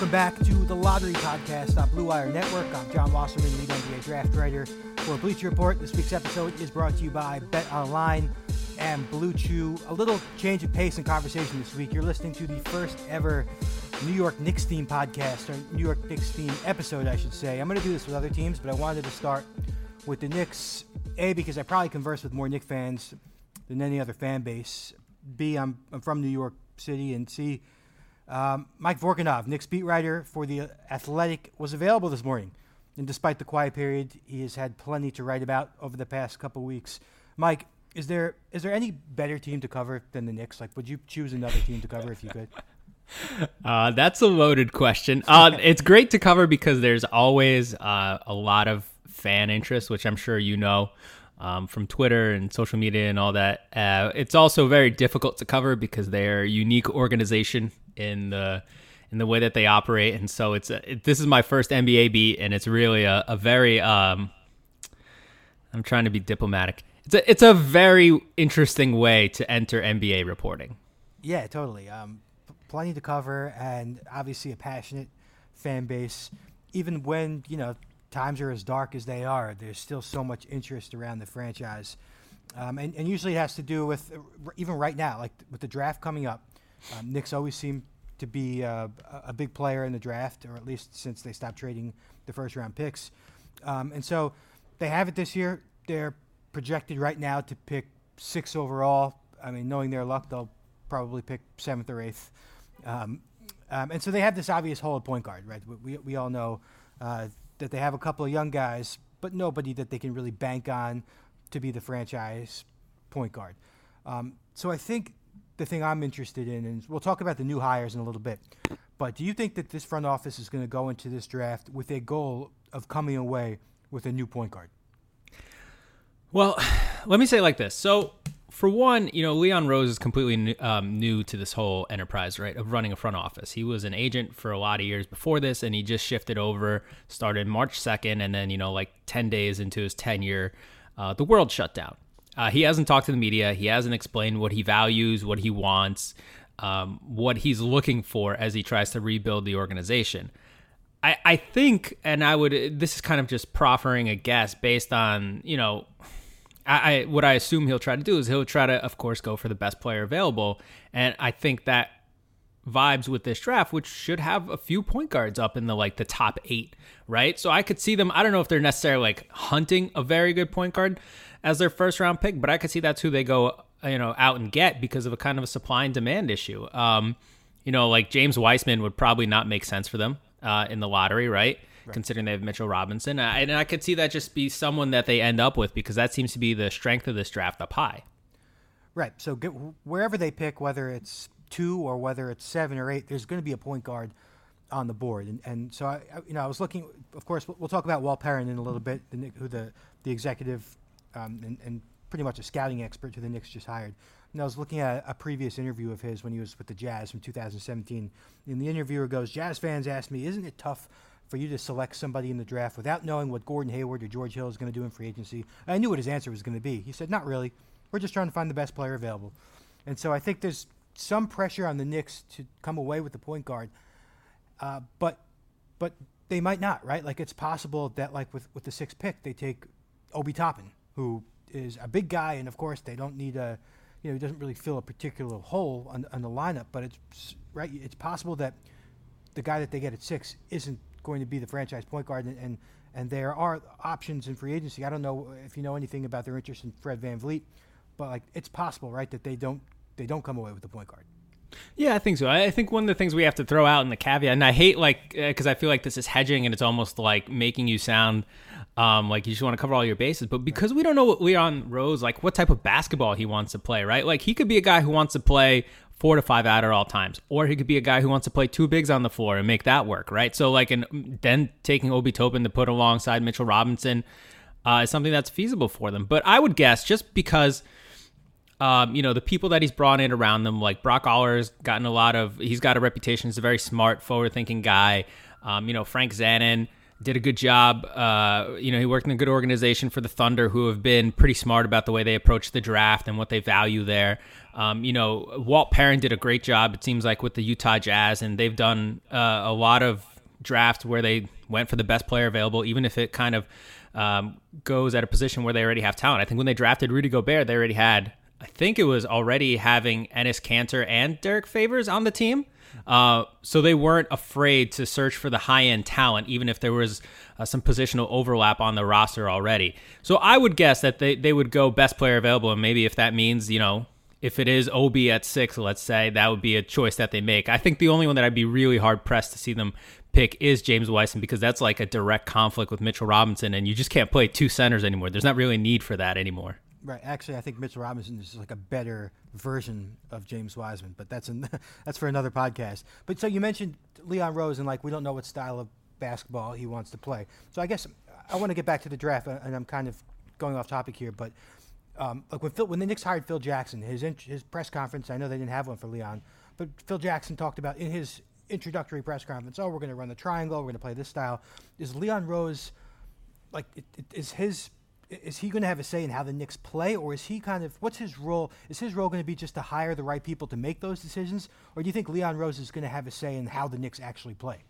Welcome back to the Lottery Podcast on Blue Wire Network. I'm Jon Wasserman, lead NBA draft writer for Bleacher Report. This week's episode is brought to you by Bet Online and Blue Chew. A little change of pace and conversation this week. You're listening to the first ever New York Knicks team podcast, or New York Knicks team episode, I should say. I'm going to do this with other teams, but I wanted to start with the Knicks. A, because I probably converse with more Knicks fans than any other fan base. B, I'm, I'm from New York City. And C, um, Mike Vorkunov, Knicks beat writer for The Athletic, was available this morning. And despite the quiet period, he has had plenty to write about over the past couple weeks. Mike, is there is there any better team to cover than the Knicks? Like, would you choose another team to cover if you could? Uh, that's a loaded question. Uh, it's great to cover because there's always uh, a lot of fan interest, which I'm sure you know um, from Twitter and social media and all that. Uh, it's also very difficult to cover because they're a unique organization in the in the way that they operate, and so it's a, it, this is my first NBA beat, and it's really a, a very um, I'm trying to be diplomatic. It's a it's a very interesting way to enter NBA reporting. Yeah, totally. Um, plenty to cover, and obviously a passionate fan base. Even when you know times are as dark as they are, there's still so much interest around the franchise, um, and, and usually it has to do with even right now, like with the draft coming up. Um, Knicks always seem to be uh, a big player in the draft, or at least since they stopped trading the first round picks, um, and so they have it this year. They're projected right now to pick six overall. I mean, knowing their luck, they'll probably pick seventh or eighth. Um, um, and so they have this obvious hole at point guard, right? We, we all know uh, that they have a couple of young guys, but nobody that they can really bank on to be the franchise point guard. Um, so I think the thing I'm interested in, and we'll talk about the new hires in a little bit, but do you think that this front office is going to go into this draft with a goal of coming away with a new point guard? Well, let me say it like this. So, for one, you know, Leon Rose is completely new, um, new to this whole enterprise, right, of running a front office. He was an agent for a lot of years before this, and he just shifted over, started March 2nd, and then, you know, like 10 days into his tenure, uh, the world shut down. Uh, he hasn't talked to the media. He hasn't explained what he values, what he wants, um, what he's looking for as he tries to rebuild the organization. I, I think, and I would, this is kind of just proffering a guess based on, you know, I, I, what I assume he'll try to do is he'll try to, of course, go for the best player available, and I think that vibes with this draft, which should have a few point guards up in the like the top eight, right? So I could see them. I don't know if they're necessarily like hunting a very good point guard as their first round pick, but I could see that's who they go, you know, out and get because of a kind of a supply and demand issue. Um, you know, like James Wiseman would probably not make sense for them uh, in the lottery, right? Right. considering they have Mitchell Robinson. And I could see that just be someone that they end up with because that seems to be the strength of this draft up high. Right. So get, wherever they pick, whether it's two or whether it's seven or eight, there's going to be a point guard on the board. And, and so, I, you know, I was looking, of course, we'll, talk about Walt Perrin in a little bit, the, who the, the executive um, and, and pretty much a scouting expert who the Knicks just hired. And I was looking at a previous interview of his when he was with the Jazz from 2017. And the interviewer goes, Jazz fans asked me, isn't it tough for you to select somebody in the draft without knowing what Gordon Hayward or George Hill is going to do in free agency. I knew what his answer was going to be. He said, "Not really. We're just trying to find the best player available." And so I think there's some pressure on the Knicks to come away with the point guard, uh, but but they might not, right? Like it's possible that like with with the sixth pick they take Obi Toppin, who is a big guy, and of course they don't need a, you know, he doesn't really fill a particular hole on, on the lineup, but it's right. It's possible that the guy that they get at six isn't going to be the franchise point guard, and, and, and there are options in free agency. I don't know if you know anything about their interest in Fred VanVleet, but like it's possible, right, that they don't they don't come away with the point guard. Yeah, I think so. I think one of the things we have to throw out in the caveat, and I hate like because uh, I feel like this is hedging, and it's almost like making you sound um, like you just want to cover all your bases. But because we don't know what Leon Rose like, what type of basketball he wants to play, right? Like he could be a guy who wants to play four to five out at all times. Or he could be a guy who wants to play two bigs on the floor and make that work, right? So like, and then taking Obi Toppin to put alongside Mitchell Robinson uh, is something that's feasible for them. But I would guess just because. Um, you know the people that he's brought in around them, like Brock Aller's gotten a lot of. He's got a reputation as a very smart, forward-thinking guy. Um, you know Frank Zanin did a good job. Uh, you know, he worked in a good organization for the Thunder, who have been pretty smart about the way they approach the draft and what they value there. Um, you know, Walt Perrin did a great job. It seems like with the Utah Jazz, and they've done uh, a lot of drafts where they went for the best player available, even if it kind of um, goes at a position where they already have talent. I think when they drafted Rudy Gobert, they already had. I think it was already having Enes Kanter and Derek Favors on the team. Uh, so they weren't afraid to search for the high end talent, even if there was uh, some positional overlap on the roster already. So I would guess that they, they would go best player available, and maybe if that means, you know, if it is Obi at six, let's say, that would be a choice that they make. I think the only one that I'd be really hard pressed to see them pick is James Wiseman because that's like a direct conflict with Mitchell Robinson, and you just can't play two centers anymore. There's not really a need for that anymore. Right. Actually, I think Mitchell Robinson is like a better version of James Wiseman, but that's an, that's for another podcast. But so you mentioned Leon Rose, and like we don't know what style of basketball he wants to play. So I guess I want to get back to the draft, and I'm kind of going off topic here, but um, like when Phil, when the Knicks hired Phil Jackson, his his press conference, I know they didn't have one for Leon, but Phil Jackson talked about in his introductory press conference, oh, we're going to run the triangle, we're going to play this style. Is Leon Rose like it, it, is his is he going to have a say in how the Knicks play, or is he kind of what's his role? Is his role going to be just to hire the right people to make those decisions, or do you think Leon Rose is going to have a say in how the Knicks actually play?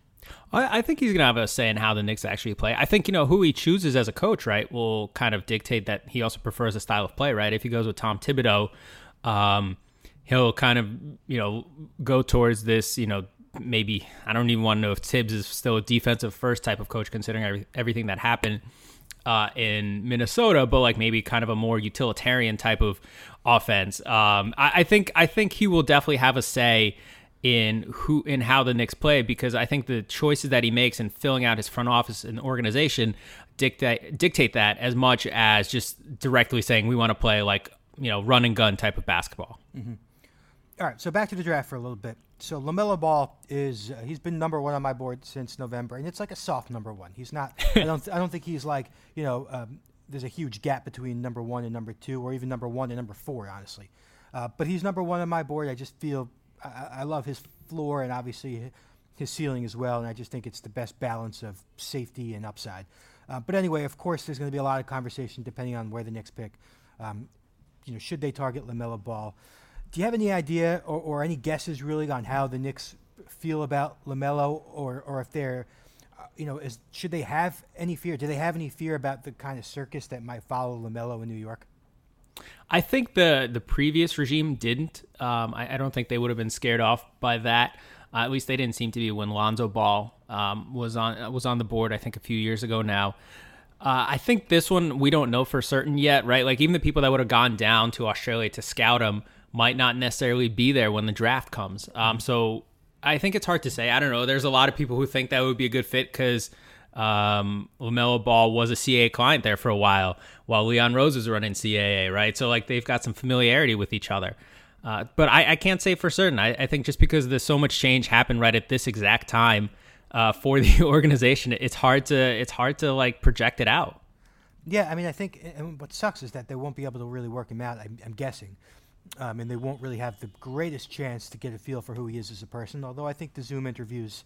I, think he's going to have a say in how the Knicks actually play. I think you know who he chooses as a coach, right, will kind of dictate that he also prefers a style of play, right? If he goes with Tom Thibodeau, um, he'll kind of you know go towards this, you know, maybe I don't even want to know if Thibs is still a defensive first type of coach, considering every, everything that happened uh, in Minnesota, but like maybe kind of a more utilitarian type of offense. Um, I, I, think I think he will definitely have a say in who in how the Knicks play because I think the choices that he makes in filling out his front office and organization dictate dictate that as much as just directly saying we want to play like you know run and gun type of basketball. Mm-hmm. All right, so back to the draft for a little bit. So Lamelo Ball is uh, he's been number one on my board since November, and it's like a soft number one. He's not. I don't. I don't think he's like you know. Um, there's a huge gap between number one and number two, or even number one and number four, honestly. Uh, but he's number one on my board. I just feel I, I love his floor and obviously his ceiling as well, and I just think it's the best balance of safety and upside. Uh, but anyway, of course, there's going to be a lot of conversation depending on where the Knicks pick. Um, you know, should they target Lamelo Ball? Do you have any idea or, or any guesses really on how the Knicks feel about Lamelo, or or if they're, uh, you know, is should they have any fear? Do they have any fear about the kind of circus that might follow Lamelo in New York? I think the the previous regime didn't. Um, I, I, don't think they would have been scared off by that. Uh, at least they didn't seem to be when Lonzo Ball um, was on was on the board. I think a few years ago now. Uh, I think this one we don't know for certain yet, right? Like even the people that would have gone down to Australia to scout him might not necessarily be there when the draft comes. Um, so I think it's hard to say. I don't know. There's a lot of people who think that would be a good fit because um, Lamelo Ball was a CAA client there for a while, while Leon Rose is running CAA, right? So like they've got some familiarity with each other. Uh, but I, I, can't say for certain. I, I, think just because there's so much change happened right at this exact time uh, for the organization, it's hard to it's hard to like project it out. Yeah, I mean, I think and what sucks is that they won't be able to really work him out. I'm, I'm guessing um, and they won't really have the greatest chance to get a feel for who he is as a person. Although I think the Zoom interviews,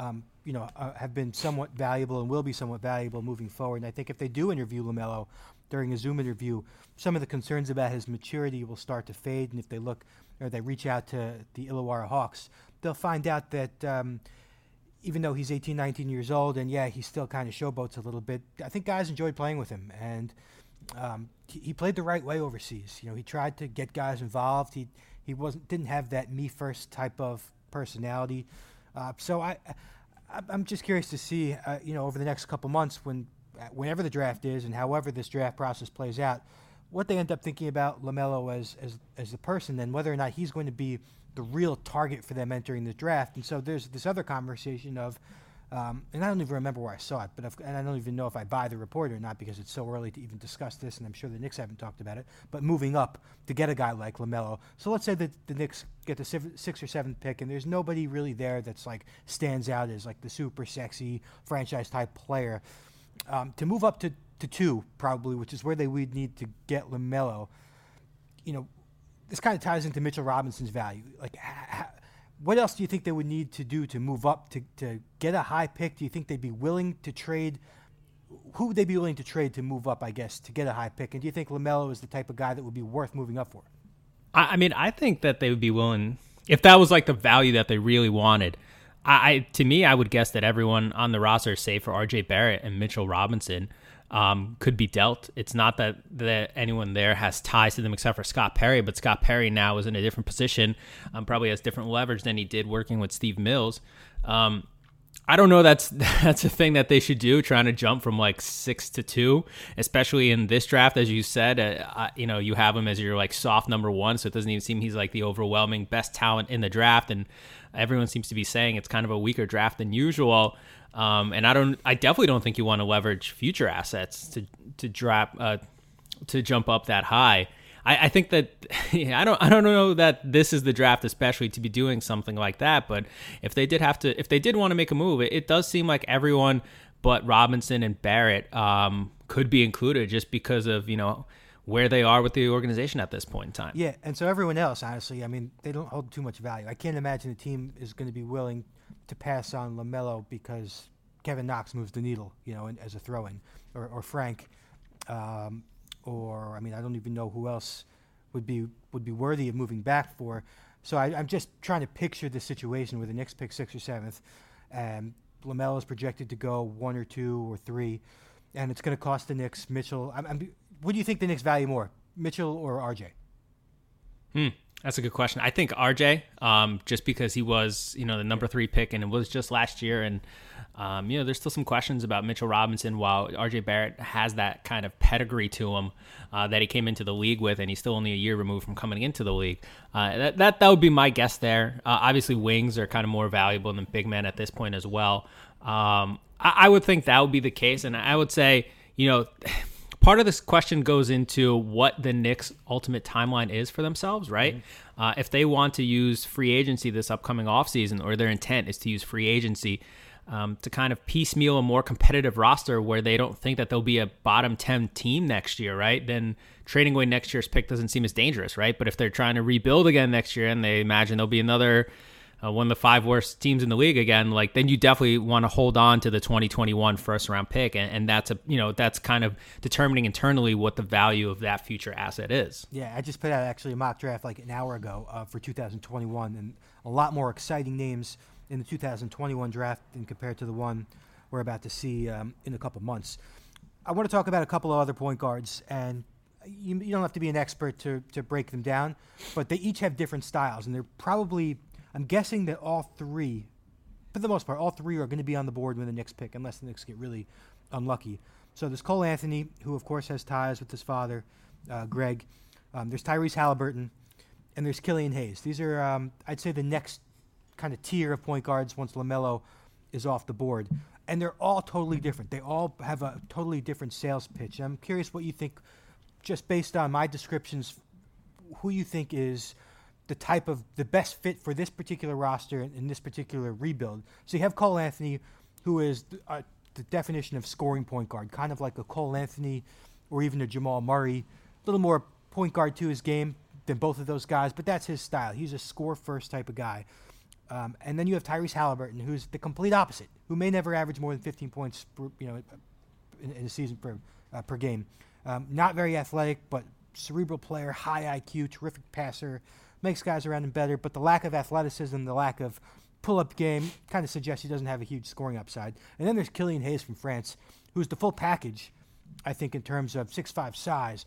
um, you know, uh, have been somewhat valuable and will be somewhat valuable moving forward. And I think if they do interview Lamelo during a Zoom interview, some of the concerns about his maturity will start to fade. And if they look or they reach out to the Illawarra Hawks, they'll find out that. Um, even though he's 18, 19 years old, and yeah, he still kind of showboats a little bit. I think guys enjoyed playing with him, and um, he, played the right way overseas. You know, he tried to get guys involved. He he wasn't didn't have that me first type of personality. Uh, so I, I am just curious to see uh, you know over the next couple months when whenever the draft is and however this draft process plays out, what they end up thinking about Lamelo as as as the person and whether or not he's going to be the real target for them entering the draft. And so there's this other conversation of Um, and I don't even remember where I saw it, but and I don't even know if I buy the report or not because it's so early to even discuss this, and I'm sure the Knicks haven't talked about it. But moving up to get a guy like Lamelo, so let's say that the Knicks get the sixth or seventh pick, and there's nobody really there that's like stands out as like the super sexy franchise type player. Um, to move up to, to two, probably, which is where they would need to get Lamelo. You know, this kind of ties into Mitchell Robinson's value. Like, what else do you think they would need to do to move up to, to get a high pick? Do you think they'd be willing to trade? Who would they be willing to trade to move up, I guess, to get a high pick? And do you think LaMelo is the type of guy that would be worth moving up for? I, I mean, I think that they would be willing, if that was like the value that they really wanted. I, I to me, I would guess that everyone on the roster, save for RJ Barrett and Mitchell Robinson, um, could be dealt. It's not that, that anyone there has ties to them except for Scott Perry, but Scott Perry now is in a different position, um, probably has different leverage than he did working with Steve Mills. Um, I don't know. That's that's a thing that they should do, trying to jump from like six to two, especially in this draft, as you said. Uh, you know, you have him as your like soft number one, so it doesn't even seem he's like the overwhelming best talent in the draft, and everyone seems to be saying it's kind of a weaker draft than usual. Um, and I don't, I definitely don't think you want to leverage future assets to to drop uh, to jump up that high. I, I think that I don't I don't know that this is the draft especially to be doing something like that. But if they did have to, if they did want to make a move, it, it does seem like everyone but Robinson and Barrett um, could be included just because of you know where they are with the organization at this point in time. Yeah, and so everyone else, honestly, I mean, they don't hold too much value. I can't imagine the team is going to be willing to pass on Lamelo because Kevin Knox moves the needle, you know, as a throw-in, or, or Frank, um, or I mean, I don't even know who else would be would be worthy of moving back for. So I, am just trying to picture the situation where the Knicks pick sixth or seventh, and Lamelo is projected to go one or two or three, and it's going to cost the Knicks Mitchell. I'm, I'm, what do you think the Knicks value more, Mitchell or RJ? Hmm. That's a good question. I think RJ, um, just because he was, you know, the number three pick, and it was just last year, and um, you know, there's still some questions about Mitchell Robinson. While RJ Barrett has that kind of pedigree to him uh, that he came into the league with, and he's still only a year removed from coming into the league. Uh, that, that that would be my guess there. Uh, obviously, wings are kind of more valuable than big men at this point as well. Um, I, I would think that would be the case, and I would say, you know part of this question goes into what the Knicks' ultimate timeline is for themselves, right? Mm-hmm. Uh, if they want to use free agency this upcoming offseason, or their intent is to use free agency um, to kind of piecemeal a more competitive roster where they don't think that they'll be a bottom 10 team next year, right? Then trading away next year's pick doesn't seem as dangerous, right? But if they're trying to rebuild again next year and they imagine there'll be another uh, one of the five worst teams in the league again, like then you definitely want to hold on to the 2021 first round pick, and, and that's a you know that's kind of determining internally what the value of that future asset is. Yeah, I just put out actually a mock draft like an hour ago uh, for 2021, and a lot more exciting names in the 2021 draft than compared to the one we're about to see um, in a couple months. I want to talk about a couple of other point guards, and you, you don't have to be an expert to, to break them down, but they each have different styles, and they're probably I'm guessing that all three, for the most part, all three are going to be on the board when the Knicks pick, unless the Knicks get really unlucky. So there's Cole Anthony, who of course has ties with his father, uh, Greg. Um, there's Tyrese Halliburton, and there's Killian Hayes. These are, um, I'd say, the next kind of tier of point guards once Lamelo is off the board, and they're all totally different. They all have a totally different sales pitch. I'm curious what you think, just based on my descriptions, who you think is the type of the best fit for this particular roster in, in this particular rebuild. So you have Cole Anthony, who is the, uh, the definition of scoring point guard, kind of like a Cole Anthony or even a Jamal Murray, a little more point guard to his game than both of those guys, but that's his style. He's a score first type of guy. Um, and then you have Tyrese Halliburton, who's the complete opposite, who may never average more than 15 points, per, you know, in, in, a season per uh, per game. Um, not very athletic, but cerebral player, high IQ, terrific passer, makes guys around him better, but the lack of athleticism, the lack of pull-up game kind of suggests he doesn't have a huge scoring upside. And then there's Killian Hayes from France, who's the full package, I think, in terms of six-five size,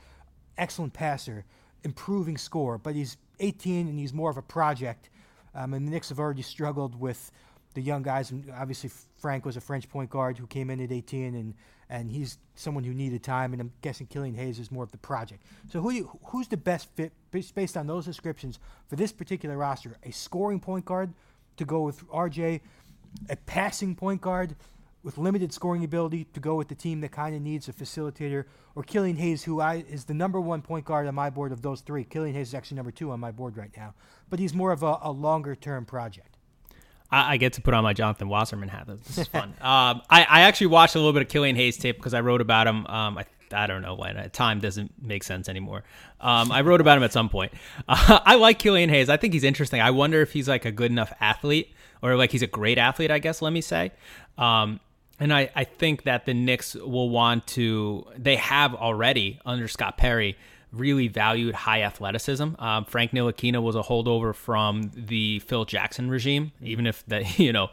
excellent passer, improving score, but he's 18 and he's more of a project. Um, and the Knicks have already struggled with the young guys. And obviously, Frank was a French point guard who came in at 18 and and he's someone who needed time. And I'm guessing Killian Hayes is more of the project. So who you, who's the best fit based on those descriptions for this particular roster? A scoring point guard to go with RJ, a passing point guard with limited scoring ability to go with the team that kind of needs a facilitator, or Killian Hayes, who I is the number one point guard on my board of those three. Killian Hayes is actually number two on my board right now, but he's more of a, a longer term project. I, I, get to put on my Jonathan Wasserman hat. This is fun. um, I, I, actually watched a little bit of Killian Hayes tape because I wrote about him. Um, I, I don't know when. Time doesn't make sense anymore. Um, I wrote about him at some point. Uh, I like Killian Hayes. I think he's interesting. I wonder if he's like a good enough athlete or like he's a great athlete, I guess, let me say. Um, and I, I think that the Knicks will want to, they have already under Scott Perry really valued high athleticism. Um, Frank Ntilikina was a holdover from the Phil Jackson regime, even if that you know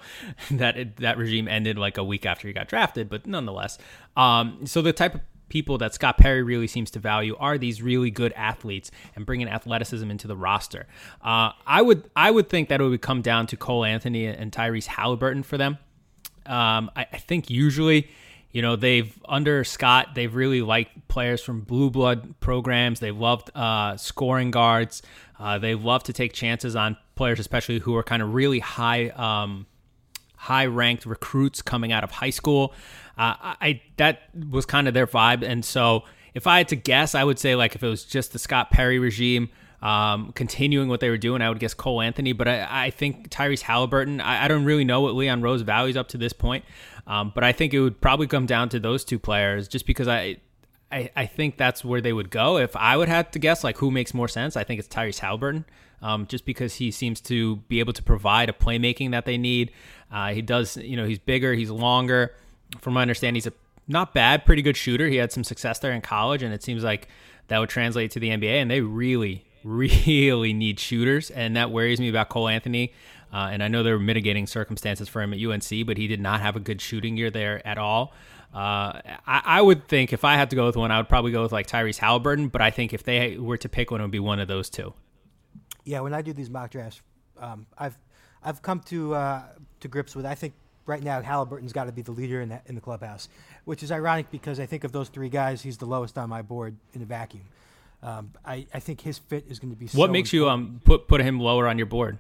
that that regime ended like a week after he got drafted, but nonetheless. Um, so the type of people that Scott Perry really seems to value are these really good athletes and bringing athleticism into the roster. Uh, I would I would think that it would come down to Cole Anthony and Tyrese Halliburton for them. Um, I, I, think usually, you know, they've under Scott they've really liked players from blue blood programs. They've loved uh, scoring guards. Uh, they love to take chances on players, especially who are kind of really high. Um, high ranked recruits coming out of high school. Uh, I that was kind of their vibe, and so if I had to guess, I would say like if it was just the Scott Perry regime. Um, continuing what they were doing, I would guess Cole Anthony, but I, I think Tyrese Halliburton. I, I, don't really know what Leon Rose values up to this point, um, but I think it would probably come down to those two players, just because I, I, I think that's where they would go. If I would have to guess, like who makes more sense, I think it's Tyrese Halliburton, um, just because he seems to be able to provide a playmaking that they need. Uh, he does, you know, he's bigger, he's longer from my understanding, he's a not bad, pretty good shooter. He had some success there in college, and it seems like that would translate to the NBA. And they really, really need shooters, and that worries me about Cole Anthony. Uh, and I know there were mitigating circumstances for him at UNC, but he did not have a good shooting year there at all. Uh, I, I, would think if I had to go with one, I would probably go with like Tyrese Halliburton. But I think if they were to pick one, it would be one of those two. Yeah, when I do these mock drafts, um, I've I've come to uh, to grips with. I think right now Halliburton's got to be the leader in the, in the clubhouse, which is ironic because I think of those three guys, he's the lowest on my board in a vacuum. Um, I, I think his fit is going to be. What so makes important. you um put put him lower on your board?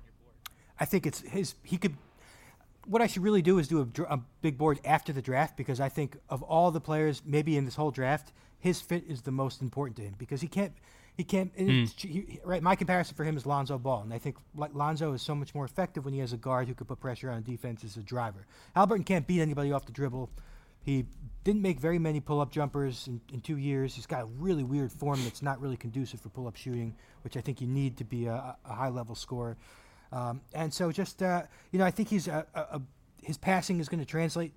I think it's his. He could. What I should really do is do a, a big board after the draft because I think of all the players, maybe in this whole draft, his fit is the most important to him because he can't he can't. Mm. He, right, my comparison for him is Lonzo Ball, and I think Lonzo is so much more effective when he has a guard who can put pressure on defense as a driver. Halliburton can't beat anybody off the dribble. He didn't make very many pull-up jumpers in, in, two years. He's got a really weird form that's not really conducive for pull-up shooting, which I think you need to be a, a high-level scorer. Um, and so, just uh, you know, I think he's a, a, his passing is going to translate,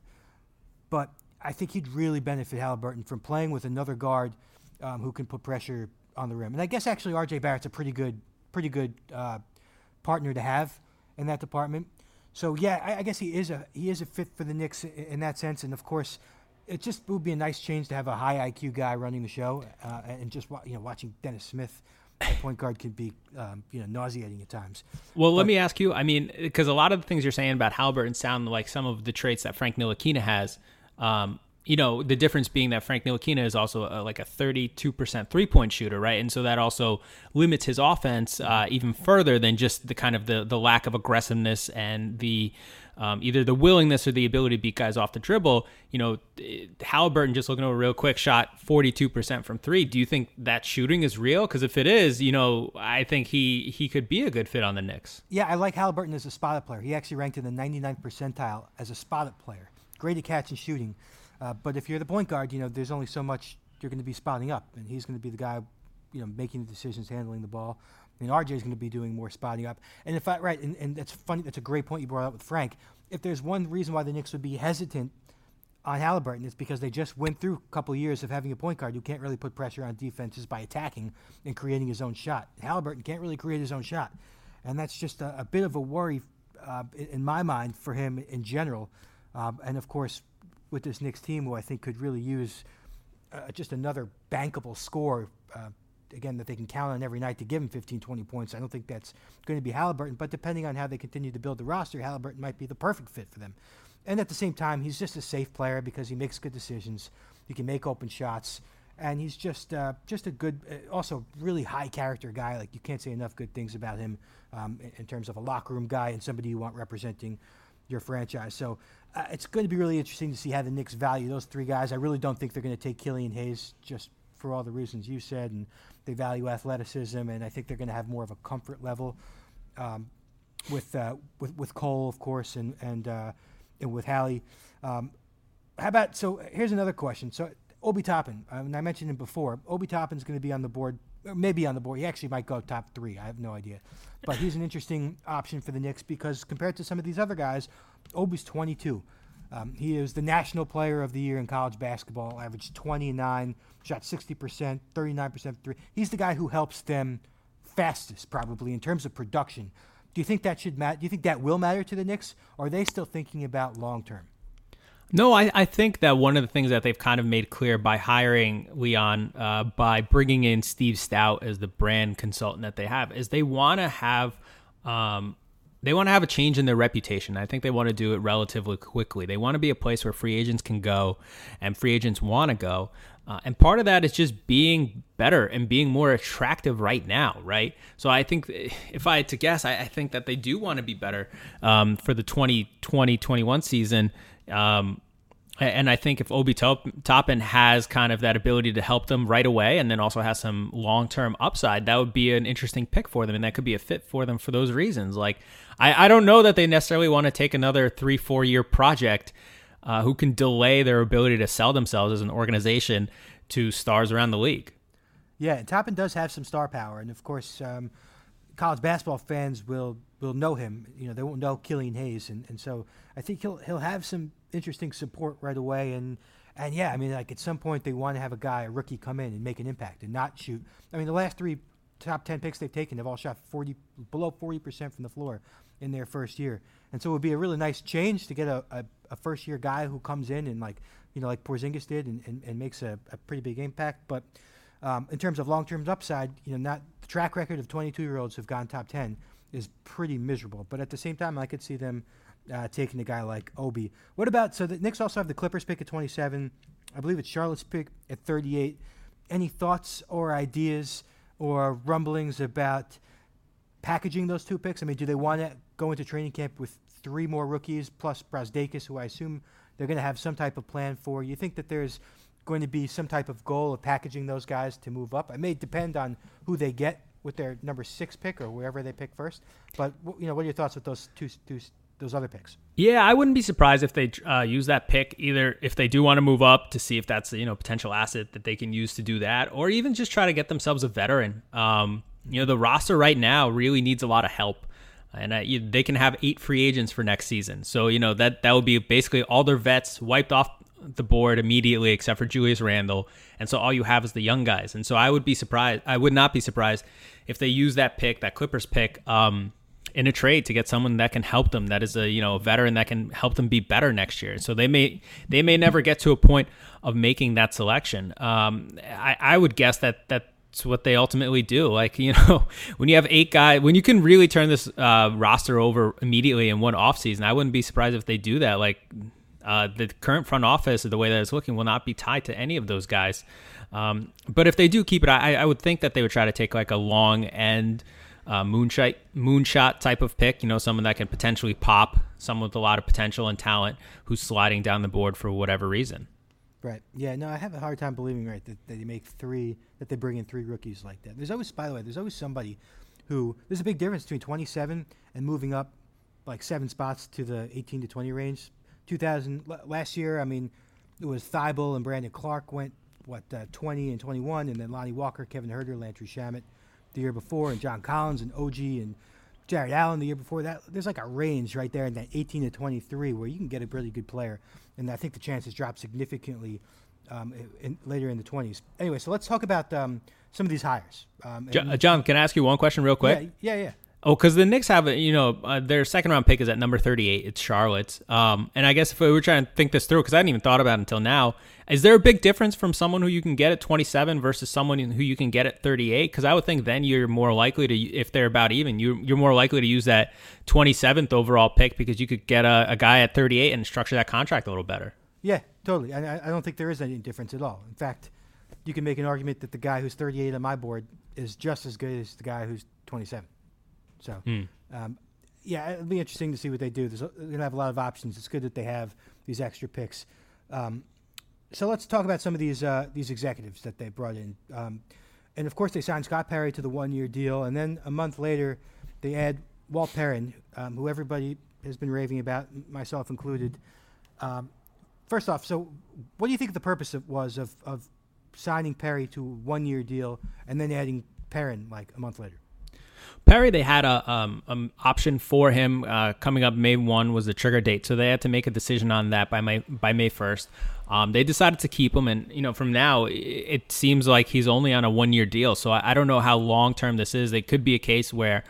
but I think he'd really benefit Halliburton from playing with another guard um, who can put pressure on the rim. And I guess actually R.J. Barrett's a pretty good, pretty good uh, partner to have in that department. So yeah, I, I, guess he is a he is a fit for the Knicks in, in, that sense. And of course, it just would be a nice change to have a high IQ guy running the show, uh, and just you know watching Dennis Smith. Point guard can be, um, you know, nauseating at times. Well, but, let me ask you. I mean, because a lot of the things you're saying about Halliburton sound like some of the traits that Frank Ntilikina has. Um, you know, the difference being that Frank Ntilikina is also a, like a 32% three point shooter, right? And so that also limits his offense uh, even further than just the kind of the, the lack of aggressiveness and the um, either the willingness or the ability to beat guys off the dribble. You know, Halliburton just looking over real quick shot 42% from three. Do you think that shooting is real? Because if it is, you know, I think he he could be a good fit on the Knicks. Yeah, I like Halliburton as a spotted player. He actually ranked in the 99th percentile as a spotted player. Great at catch and shooting. Uh, but if you're the point guard, you know there's only so much you're going to be spotting up, and he's going to be the guy, you know, making the decisions, handling the ball. And RJ is going to be doing more spotting up. And if I right, and, and that's funny. That's a great point you brought up with Frank. If there's one reason why the Knicks would be hesitant on Halliburton, it's because they just went through a couple of years of having a point guard who can't really put pressure on defenses by attacking and creating his own shot. Halliburton can't really create his own shot, and that's just a, a bit of a worry uh, in, in, my mind for him in general. Um, and of course, with this Knicks team, who I think could really use uh, just another bankable score. Uh, again, that they can count on every night to give him 15, 20 points. I don't think that's going to be Halliburton, but depending on how they continue to build the roster, Halliburton might be the perfect fit for them. And at the same time, he's just a safe player because he makes good decisions. He can make open shots, and he's just uh, just a good, uh, also really high character guy. Like you can't say enough good things about him um, in, in, terms of a locker room guy and somebody you want representing your franchise. So uh, it's going to be really interesting to see how the Knicks value those three guys. I really don't think they're going to take Killian Hayes just for all the reasons you said, and they value athleticism, and I think they're going to have more of a comfort level um, with, uh, with with Cole, of course, and and uh, and with Hallie. Um, how about so? Here's another question. So Obi Toppin, uh, and I mentioned him before. Obi Toppin's going to be on the board, maybe on the board. He actually might go top three. I have no idea, but he's an interesting option for the Knicks because compared to some of these other guys, Obi's 22. Um, he is the national player of the year in college basketball. Averaged 29, shot 60%, 39% three. He's the guy who helps them fastest, probably in terms of production. Do you think that should matter? Do you think that will matter to the Knicks? Or are they still thinking about long term? No, I, I think that one of the things that they've kind of made clear by hiring Leon, uh, by bringing in Steve Stoute as the brand consultant that they have, is they want to have um, they want to have a change in their reputation. I think they want to do it relatively quickly. They want to be a place where free agents can go and free agents want to go. Uh, and part of that is just being better and being more attractive right now, right? So I think if I had to guess, I, I think that they do want to be better um, for the 2020 21 season. Um, and I think if Obi Toppin has kind of that ability to help them right away and then also has some long term upside, that would be an interesting pick for them. And that could be a fit for them for those reasons. Like, I, I don't know that they necessarily want to take another three, four year project uh, who can delay their ability to sell themselves as an organization to stars around the league. Yeah, and Toppin does have some star power. And of course, um, college basketball fans will, will know him. You know, they won't know Killian Hayes. And, and so I think he'll, he'll have some interesting support right away. And and yeah, I mean, like at some point they want to have a guy, a rookie, come in and make an impact and not shoot. I mean, the last three top ten picks they've taken have all shot forty below forty percent from the floor in their first year. And so it would be a really nice change to get a, a, a first year guy who comes in and like you know like Porzingis did and, and, and makes a, a pretty big impact. But um, in terms of long term upside, you know, not the track record of 22 year olds who've gone top 10 is pretty miserable. But at the same time, I could see them uh, taking a guy like Obi. What about so the Knicks also have the Clippers pick at 27. I believe it's Charlotte's pick at 38. Any thoughts or ideas or rumblings about packaging those two picks? I mean, do they want to go into training camp with three more rookies plus Brazdeikis, who I assume they're going to have some type of plan for? You think that there's going to be some type of goal of packaging those guys to move up? It may depend on who they get with their number six pick or wherever they pick first. But you know, what are your thoughts with those two, two those other picks. Yeah, I wouldn't be surprised if they uh, use that pick either if they do want to move up to see if that's you know potential asset that they can use to do that, or even just try to get themselves a veteran. Um, you know, the roster right now really needs a lot of help, and uh, they can have eight free agents for next season. So you know that that would be basically all their vets wiped off the board immediately, except for Julius Randle, and so all you have is the young guys. And so I would be surprised. I would not be surprised if they use that pick, that Clippers pick. Um, in a trade to get someone that can help them that is a you know a veteran that can help them be better next year so they may they may never get to a point of making that selection um, I, I would guess that that that's what they ultimately do like you know when you have eight guys when you can really turn this uh, roster over immediately in one offseason i wouldn't be surprised if they do that like uh, the current front office, the way that it's looking, will not be tied to any of those guys. Um, but if they do keep it, I, I, would think that they would try to take like a long end uh, moonshot moonshot type of pick. You know, someone that can potentially pop, someone with a lot of potential and talent who's sliding down the board for whatever reason. Right. Yeah. No, I have a hard time believing right that, that they make three that they bring in three rookies like that. There's always, by the way, there's always somebody who there's a big difference between 27 and moving up like seven spots to the 18 to 20 range. 2000 last year, I mean, it was Thybulle and Brandon Clarke went what uh, 20 and 21, and then Lonnie Walker, Kevin Huerter, Landry Shamet the year before, and John Collins and OG and Jarrett Allen the year before that. There's like a range right there in that 18 to 23 where you can get a really good player, and I think the chances drop significantly um, in, later in the 20s. Anyway, so let's talk about um, some of these hires. Um, John, can I ask you one question real quick? Yeah, yeah, yeah. Oh, because the Knicks have, you know, uh, their second round pick is at number 38. It's Charlotte's. Um, and I guess if we were trying to think this through, because I hadn't even thought about it until now, is there a big difference from someone who you can get at 27 versus someone who you can get at 38? Because I would think then you're more likely to, if they're about even, you're, you're more likely to use that 27th overall pick because you could get a, a guy at 38 and structure that contract a little better. Yeah, totally. I, I don't think there is any difference at all. In fact, you can make an argument that the guy who's 38 on my board is just as good as the guy who's 27. So, mm. um, yeah, it'll be interesting to see what they do. There's, they're going to have a lot of options. It's good that they have these extra picks. Um, so let's talk about some of these uh, these executives that they brought in. Um, and of course, they signed Scott Perry to the one year deal. And then a month later, they add Walt Perrin, um, who everybody has been raving about, myself included. Um, first off, so what do you think the purpose of, was of, of signing Perry to a one year deal and then adding Perrin like a month later? Perry, they had a um, um, option for him uh, coming up. May one was the trigger date, so they had to make a decision on that by May by May first. Um, they decided to keep him, and you know from now it, it seems like he's only on a one year deal. So I, I don't know how long term this is. It could be a case where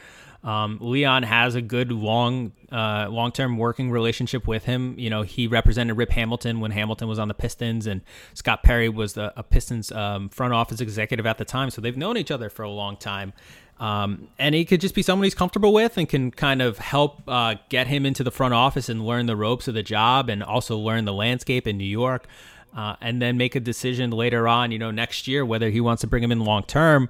um, Leon has a good long, uh, long-term working relationship with him. You know, he represented Rip Hamilton when Hamilton was on the Pistons, and Scott Perry was the a Pistons um, front office executive at the time. So they've known each other for a long time. Um, and he could just be someone he's comfortable with and can kind of help uh, get him into the front office and learn the ropes of the job and also learn the landscape in New York. Uh, and then make a decision later on, you know, next year whether he wants to bring him in long term.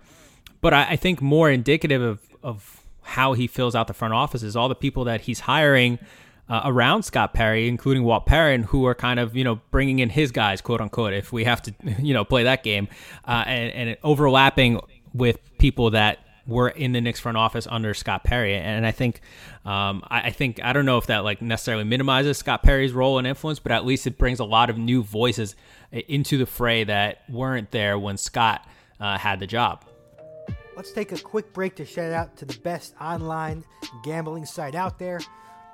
But I, I think more indicative of, of how he fills out the front office is all the people that he's hiring uh, around Scott Perry, including Walt Perrin, who are kind of you know bringing in his guys, quote unquote, if we have to you know play that game, uh, and, and overlapping with people that were in the Knicks front office under Scott Perry, and I think, um, I, I, think I don't know if that like necessarily minimizes Scott Perry's role and influence, but at least it brings a lot of new voices uh, into the fray that weren't there when Scott uh, had the job. Let's take a quick break to shout out to the best online gambling site out there.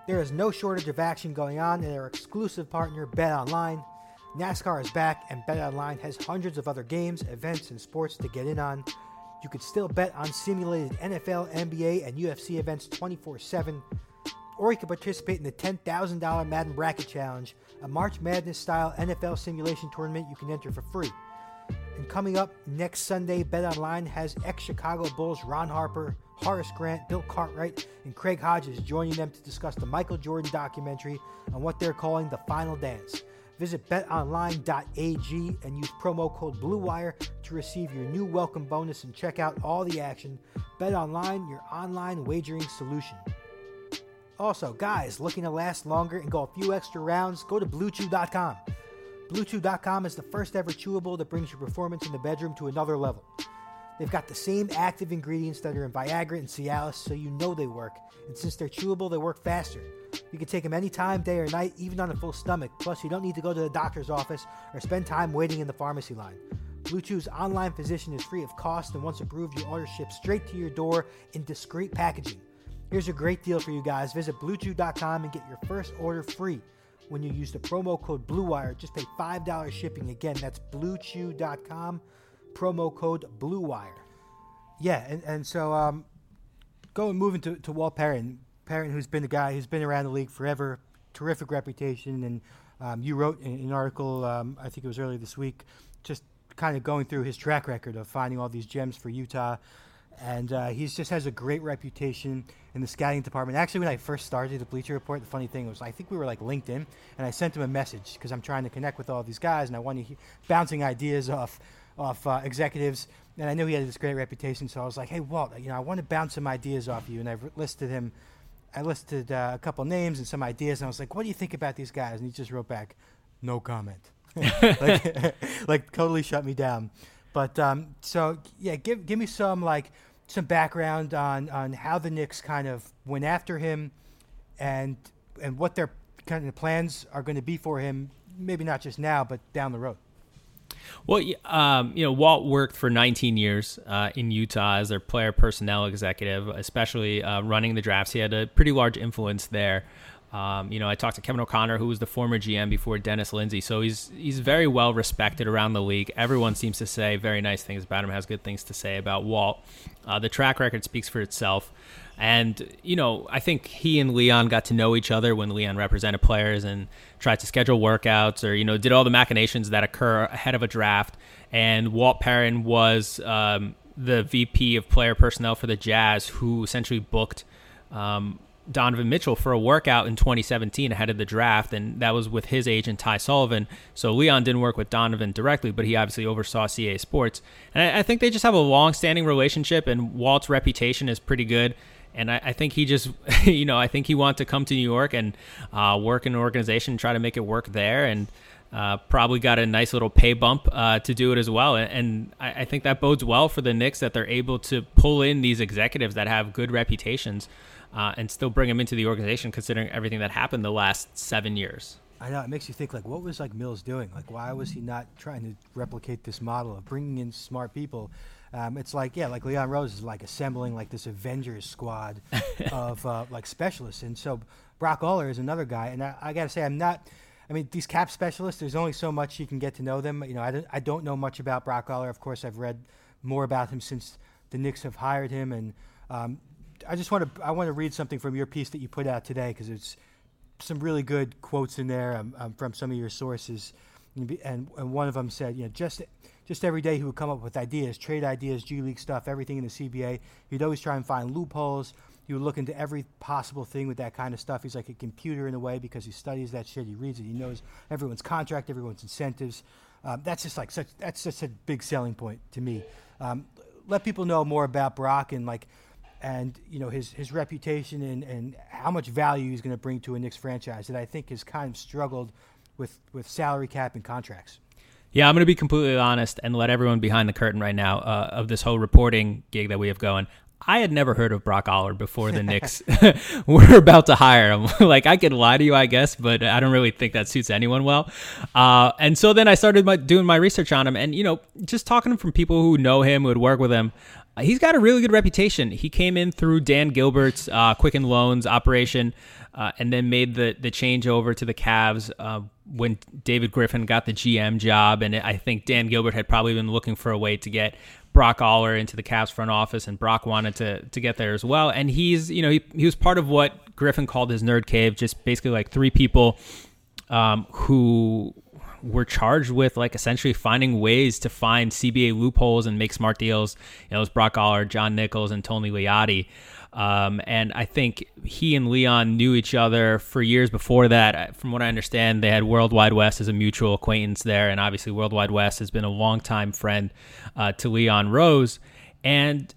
There is no shortage of action going on in our exclusive partner, Bet Online. NASCAR is back, and Bet Online has hundreds of other games, events, and sports to get in on. You can still bet on simulated NFL, NBA, and UFC events 24 7, or you can participate in the $10,000 Madden Bracket Challenge, a March Madness style NFL simulation tournament you can enter for free. And coming up next Sunday, Bet Online has ex Chicago Bulls Ron Harper, Horace Grant, Bill Cartwright, and Craig Hodges joining them to discuss the Michael Jordan documentary on what they're calling the final dance. Visit betonline.ag and use promo code BLUEWIRE to receive your new welcome bonus and check out all the action. BetOnline, your online wagering solution. Also, guys, looking to last longer and go a few extra rounds, go to BlueChew.com. BlueChew.com is the first ever chewable that brings your performance in the bedroom to another level. They've got the same active ingredients that are in Viagra and Cialis, so you know they work. And since they're chewable, they work faster. You can take them anytime, day or night, even on a full stomach. Plus, you don't need to go to the doctor's office or spend time waiting in the pharmacy line. Blue Chew's online physician is free of cost, and once approved, your order ships straight to your door in discreet packaging. Here's a great deal for you guys. Visit BlueChew.com and get your first order free when you use the promo code BLUEWIRE. Just pay $5 shipping. Again, that's BlueChew.com, promo code BLUEWIRE. Yeah, and, and so um, going moving to, to Walt Perrin. Perrin, who's been a guy who's been around the league forever, terrific reputation. And um, you wrote an, an article, um, I think it was earlier this week, just kind of going through his track record of finding all these gems for Utah and uh, he just has a great reputation in the scouting department. Actually, when I first started the Bleacher Report, the funny thing was I think we were like LinkedIn, and I sent him a message because I'm trying to connect with all these guys, and I want wanted bouncing ideas off off uh, executives, and I knew he had this great reputation, so I was like, "Hey, Walt, you know, I want to bounce some ideas off you," and I listed him. I listed uh, a couple names and some ideas, and I was like, "What do you think about these guys?" And he just wrote back, "No comment." like, like totally shut me down. But um, so yeah, give give me some like some background on on how the Knicks kind of went after him, and and what their kind of plans are going to be for him. Maybe not just now, but down the road. Well, um, you know, Walt worked for 19 years uh, in Utah as their player personnel executive, especially uh, running the drafts. He had a pretty large influence there. Um, you know, I talked to Kevin O'Connor, who was the former GM before Dennis Lindsey. So he's he's very well respected around the league. Everyone seems to say very nice things about him. Has good things to say about Walt. Uh, the track record speaks for itself. And you know, I think he and Leon got to know each other when Leon represented players and tried to schedule workouts, or you know, did all the machinations that occur ahead of a draft. And Walt Perrin was um, the VP of player personnel for the Jazz, who essentially booked. Um, Donovan Mitchell for a workout in 2017 ahead of the draft, and that was with his agent Ty Sullivan. So Leon didn't work with Donovan directly, but he obviously oversaw CA Sports, and I, I think they just have a long-standing relationship. And Walt's reputation is pretty good. And I, I think he just, you know, I think he wants to come to New York and uh, work in an organization, try to make it work there, and uh, probably got a nice little pay bump uh, to do it as well. And I, I, think that bodes well for the Knicks that they're able to pull in these executives that have good reputations uh, and still bring them into the organization, considering everything that happened the last seven years. I know it makes you think like what was like Mills doing? Like why was he not trying to replicate this model of bringing in smart people? Um, it's like yeah, like Leon Rose is like assembling like this Avengers squad of uh, like specialists, and so Brock Aller is another guy. And I, I got to say, I'm not. I mean, these cap specialists. There's only so much you can get to know them. You know, I don't, I don't know much about Brock Aller. Of course, I've read more about him since the Knicks have hired him, and um, I just want to I want to read something from your piece that you put out today because it's some really good quotes in there um, um, from some of your sources, and, and one of them said, you know, just just every day he would come up with ideas, trade ideas, G League stuff, everything in the CBA. He'd always try and find loopholes. He would look into every possible thing with that kind of stuff. He's like a computer in a way because he studies that shit. He reads it. He knows everyone's contract, everyone's incentives. Um, that's just like such. That's just a big selling point to me. Um, let people know more about Brock and like and you know his his reputation and, and how much value he's going to bring to a Knicks franchise that I think has kind of struggled with with salary cap and contracts. Yeah, I'm going to be completely honest and let everyone behind the curtain right now uh, of this whole reporting gig that we have going. I had never heard of Brock Aller before the Knicks were about to hire him. like I could lie to you, I guess, but I don't really think that suits anyone well. Uh, and so then I started my, doing my research on him, and you know, just talking from people who know him, who would work with him. Uh, he's got a really good reputation. He came in through Dan Gilbert's uh, Quicken Loans operation, uh, and then made the the change over to the Cavs uh, when David Griffin got the GM job. And I think Dan Gilbert had probably been looking for a way to get Brock Aller into the Cavs front office, and Brock wanted to to get there as well. And he's you know he he was part of what Griffin called his nerd cave, just basically like three people um, who were charged with like essentially finding ways to find CBA loopholes and make smart deals. You know, it was Brock Aller, John Nichols, and Tony Leotti. Um, and I think he and Leon knew each other for years before that. From what I understand, they had World Wide Wes as a mutual acquaintance there, and obviously World Wide Wes has been a longtime friend uh, to Leon Rose. And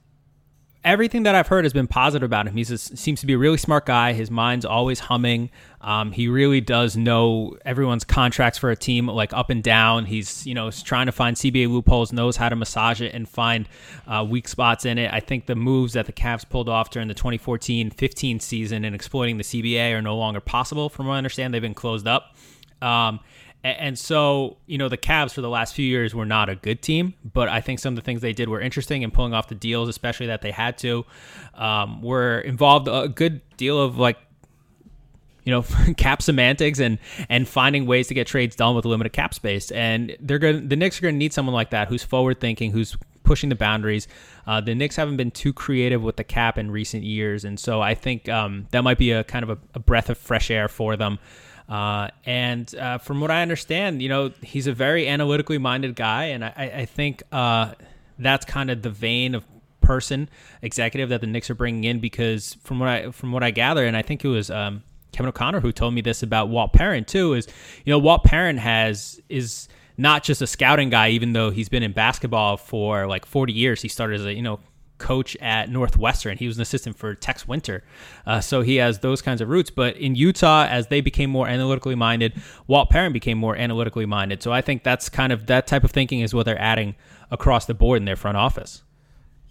everything that I've heard has been positive about him. He seems to be a really smart guy. His mind's always humming. Um, he really does know everyone's contracts for a team, like up and down. He's you know trying to find CBA loopholes, knows how to massage it and find uh, weak spots in it. I think the moves that the Cavs pulled off during the 2014-15 season and exploiting the CBA are no longer possible. From what I understand, they've been closed up. Um, and so, you know, the Cavs for the last few years were not a good team, but I think some of the things they did were interesting in pulling off the deals, especially that they had to, um, were involved a good deal of like, you know, cap semantics and and finding ways to get trades done with limited cap space. And they're going the Knicks are going to need someone like that who's forward thinking, who's pushing the boundaries. Uh, the Knicks haven't been too creative with the cap in recent years, and so I think um, that might be a kind of a, a breath of fresh air for them. Uh, and uh, from what I understand, you know, he's a very analytically minded guy, and I, I think uh, that's kind of the vein of person, executive that the Knicks are bringing in. Because from what I from what I gather, and I think it was um, Kevin O'Connor who told me this about Walt Perrin too, is you know Walt Perrin has is not just a scouting guy, even though he's been in basketball for like 40 years. He started as a you know coach at Northwestern. He was an assistant for Tex Winter. Uh, so he has those kinds of roots. But in Utah, as they became more analytically minded, Walt Perrin became more analytically minded. So I think that's kind of that type of thinking is what they're adding across the board in their front office.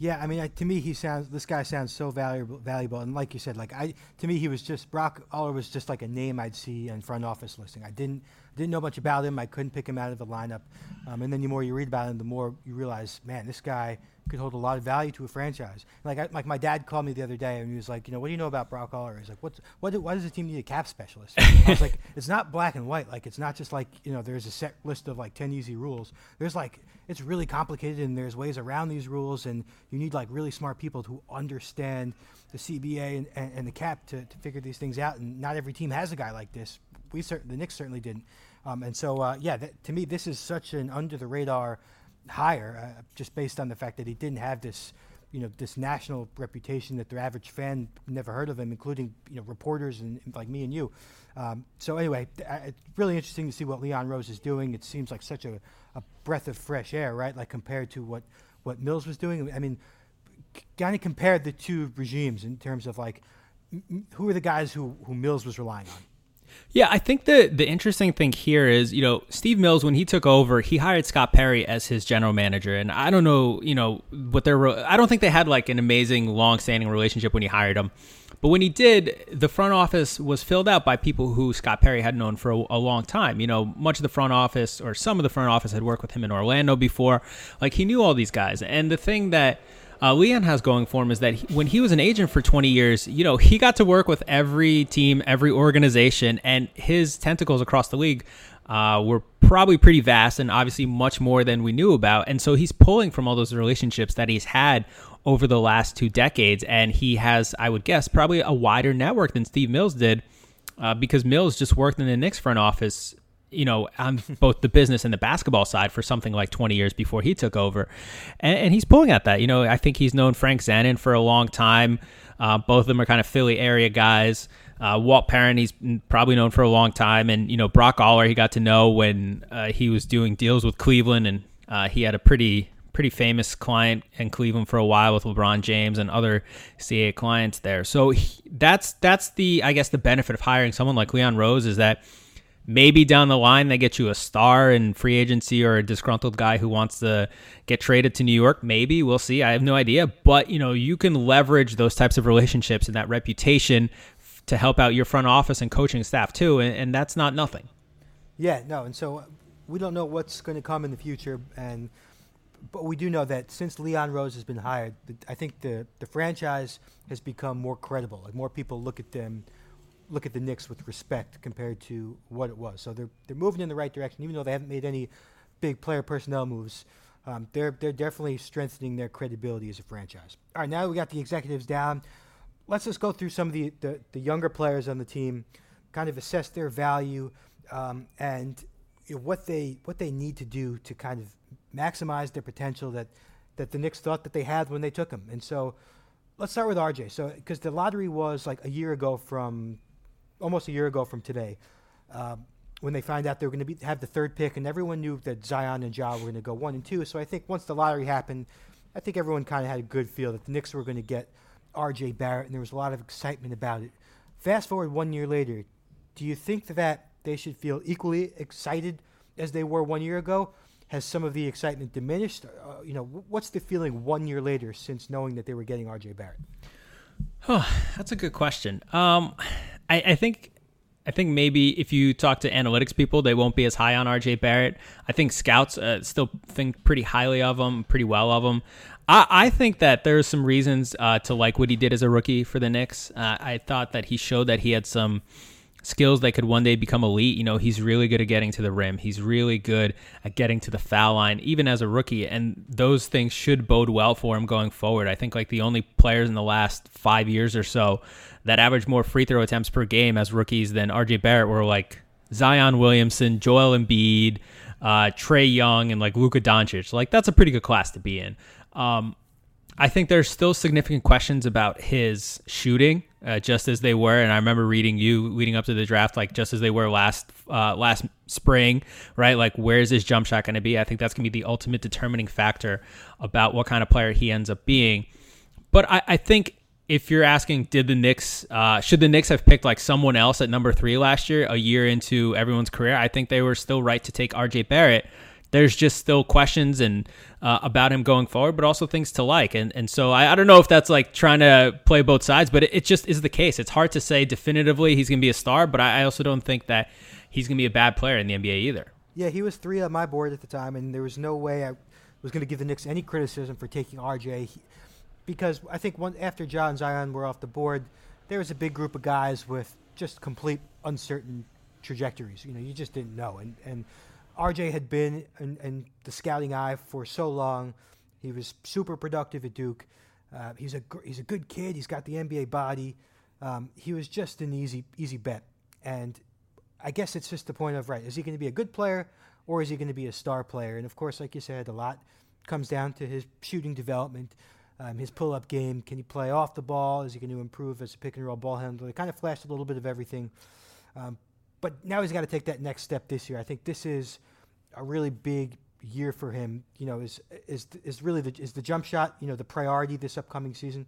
Yeah, I mean, to me, he sounds. This guy sounds so valuable, valuable, and like you said, like I, to me, he was just Brock Aller was just like a name I'd see in front office listing. I didn't didn't know much about him. I couldn't pick him out of the lineup, um, and then the more you read about him, the more you realize, man, this guy could hold a lot of value to a franchise. Like, I, like my dad called me the other day and he was like, you know, what do you know about Brock Aller? He's like, what's, what, why does the team need a cap specialist? I was like, it's not black and white. Like, it's not just like, you know, there's a set list of like 10 easy rules. There's like, it's really complicated and there's ways around these rules and you need like really smart people who understand the CBA and, and, and the cap to, to figure these things out. And not every team has a guy like this. We the Knicks certainly didn't. Um, and so, uh, yeah, to me, this is such an under the radar hire, uh, just based on the fact that he didn't have this, you know, this national reputation that the average fan never heard of him, including you know reporters and, like me and you. Um, so anyway, th- it's really interesting to see what Leon Rose is doing. It seems like such a, a breath of fresh air, right? Like compared to what what Mills was doing. I mean, kind of compared the two regimes in terms of like who are the guys who who Mills was relying on. Yeah, I think the the interesting thing here is, you know, Steve Mills when he took over, he hired Scott Perry as his general manager, and I don't know, you know, what their I don't think they had like an amazing long-standing relationship when he hired him. But when he did, the front office was filled out by people who Scott Perry had known for a, a, long time. You know, much of the front office or some of the front office had worked with him in Orlando before. Like he knew all these guys. And the thing that uh, Leon has going for him is that he, when he was an agent for 20 years, you know, he got to work with every team, every organization, and his tentacles across the league uh, were probably pretty vast and obviously much more than we knew about. And so he's pulling from all those relationships that he's had over the last two decades. And he has, I would guess, probably a wider network than Steve Mills did uh, because Mills just worked in the Knicks front office you know, on both the business and the basketball side for something like 20 years before he took over. And, and he's pulling at that. You know, I think he's known Frank Zanin for a long time. Uh, both of them are kind of Philly area guys. Uh, Walt Perrin, he's probably known for a long time. And, you know, Brock Aller, he got to know when uh, he was doing deals with Cleveland. And uh, he had a pretty, pretty famous client in Cleveland for a while with LeBron James and other CA clients there. So he, that's, that's the, I guess, the benefit of hiring someone like Leon Rose is that Maybe down the line they get you a star in free agency or a disgruntled guy who wants to get traded to New York. Maybe we'll see. I have no idea, but you know you can leverage those types of relationships and that reputation to help out your front office and coaching staff too, and, and that's not nothing. Yeah, no, and so uh, we don't know what's going to come in the future, and but we do know that since Leon Rose has been hired, I think the the franchise has become more credible. Like more people look at them look at the Knicks with respect compared to what it was. So they're they're moving in the right direction, even though they haven't made any big player personnel moves. Um, they're they're definitely strengthening their credibility as a franchise. All right, now we got the executives down. Let's just go through some of the, the, the younger players on the team, kind of assess their value um, and you know, what they what they need to do to kind of maximize their potential that that the Knicks thought that they had when they took him. And so, let's start with RJ. So because the lottery was like a year ago from almost a year ago from today, uh, when they found out they were going to have the third pick, and everyone knew that Zion and Ja were going to go one and two. So I think once the lottery happened, I think everyone kind of had a good feel that the Knicks were going to get R.J. Barrett, and there was a lot of excitement about it. Fast forward one year later, do you think that they should feel equally excited as they were one year ago? Has some of the excitement diminished? Uh, you know, what's the feeling one year later since knowing that they were getting R.J. Barrett? Oh, that's a good question. Um, I, I think I think maybe if you talk to analytics people, they won't be as high on RJ Barrett. I think scouts uh, still think pretty highly of him, pretty well of him. I, I think that there's some reasons uh, to like what he did as a rookie for the Knicks. Uh, I thought that he showed that he had some skills that could one day become elite. You know, he's really good at getting to the rim. He's really good at getting to the foul line, even as a rookie. And those things should bode well for him going forward. I think like the only players in the last five years or so that average more free throw attempts per game as rookies than RJ Barrett were like Zion Williamson, Joel Embiid, uh, Trae Young, and like Luka Doncic. Like that's a pretty good class to be in. Um, I think there's still significant questions about his shooting, uh, just as they were. And I remember reading you leading up to the draft, like just as they were last uh, last spring, right? Like, where's his jump shot going to be? I think that's going to be the ultimate determining factor about what kind of player he ends up being. But I, I think if you're asking, did the Knicks uh, should the Knicks have picked like someone else at number three last year, a year into everyone's career? I think they were still right to take R.J. Barrett there's just still questions and uh, about him going forward, but also things to like. And and so I, I don't know if that's like trying to play both sides, but it, it just is the case. It's hard to say definitively he's going to be a star, but I, I also don't think that he's going to be a bad player in the NBA either. Yeah, he was three on my board at the time, and there was no way I was going to give the Knicks any criticism for taking RJ, he, because I think one after John Zion were off the board, there was a big group of guys with just complete uncertain trajectories. You know, you just didn't know, and and RJ had been in, in, the scouting eye for so long. He was super productive at Duke. Uh, he's a he's a good kid. He's got the NBA body. Um, he was just an easy easy bet. And I guess it's just the point of right: is he going to be a good player or is he going to be a star player? And of course, like you said, a lot comes down to his shooting development, um, his pull up game. Can he play off the ball? Is he going to improve as a pick and roll ball handler? He kind of flashed a little bit of everything. Um, but now he's got to take that next step this year. I think this is a really big year for him. You know, is is is really the is the jump shot. You know, the priority this upcoming season.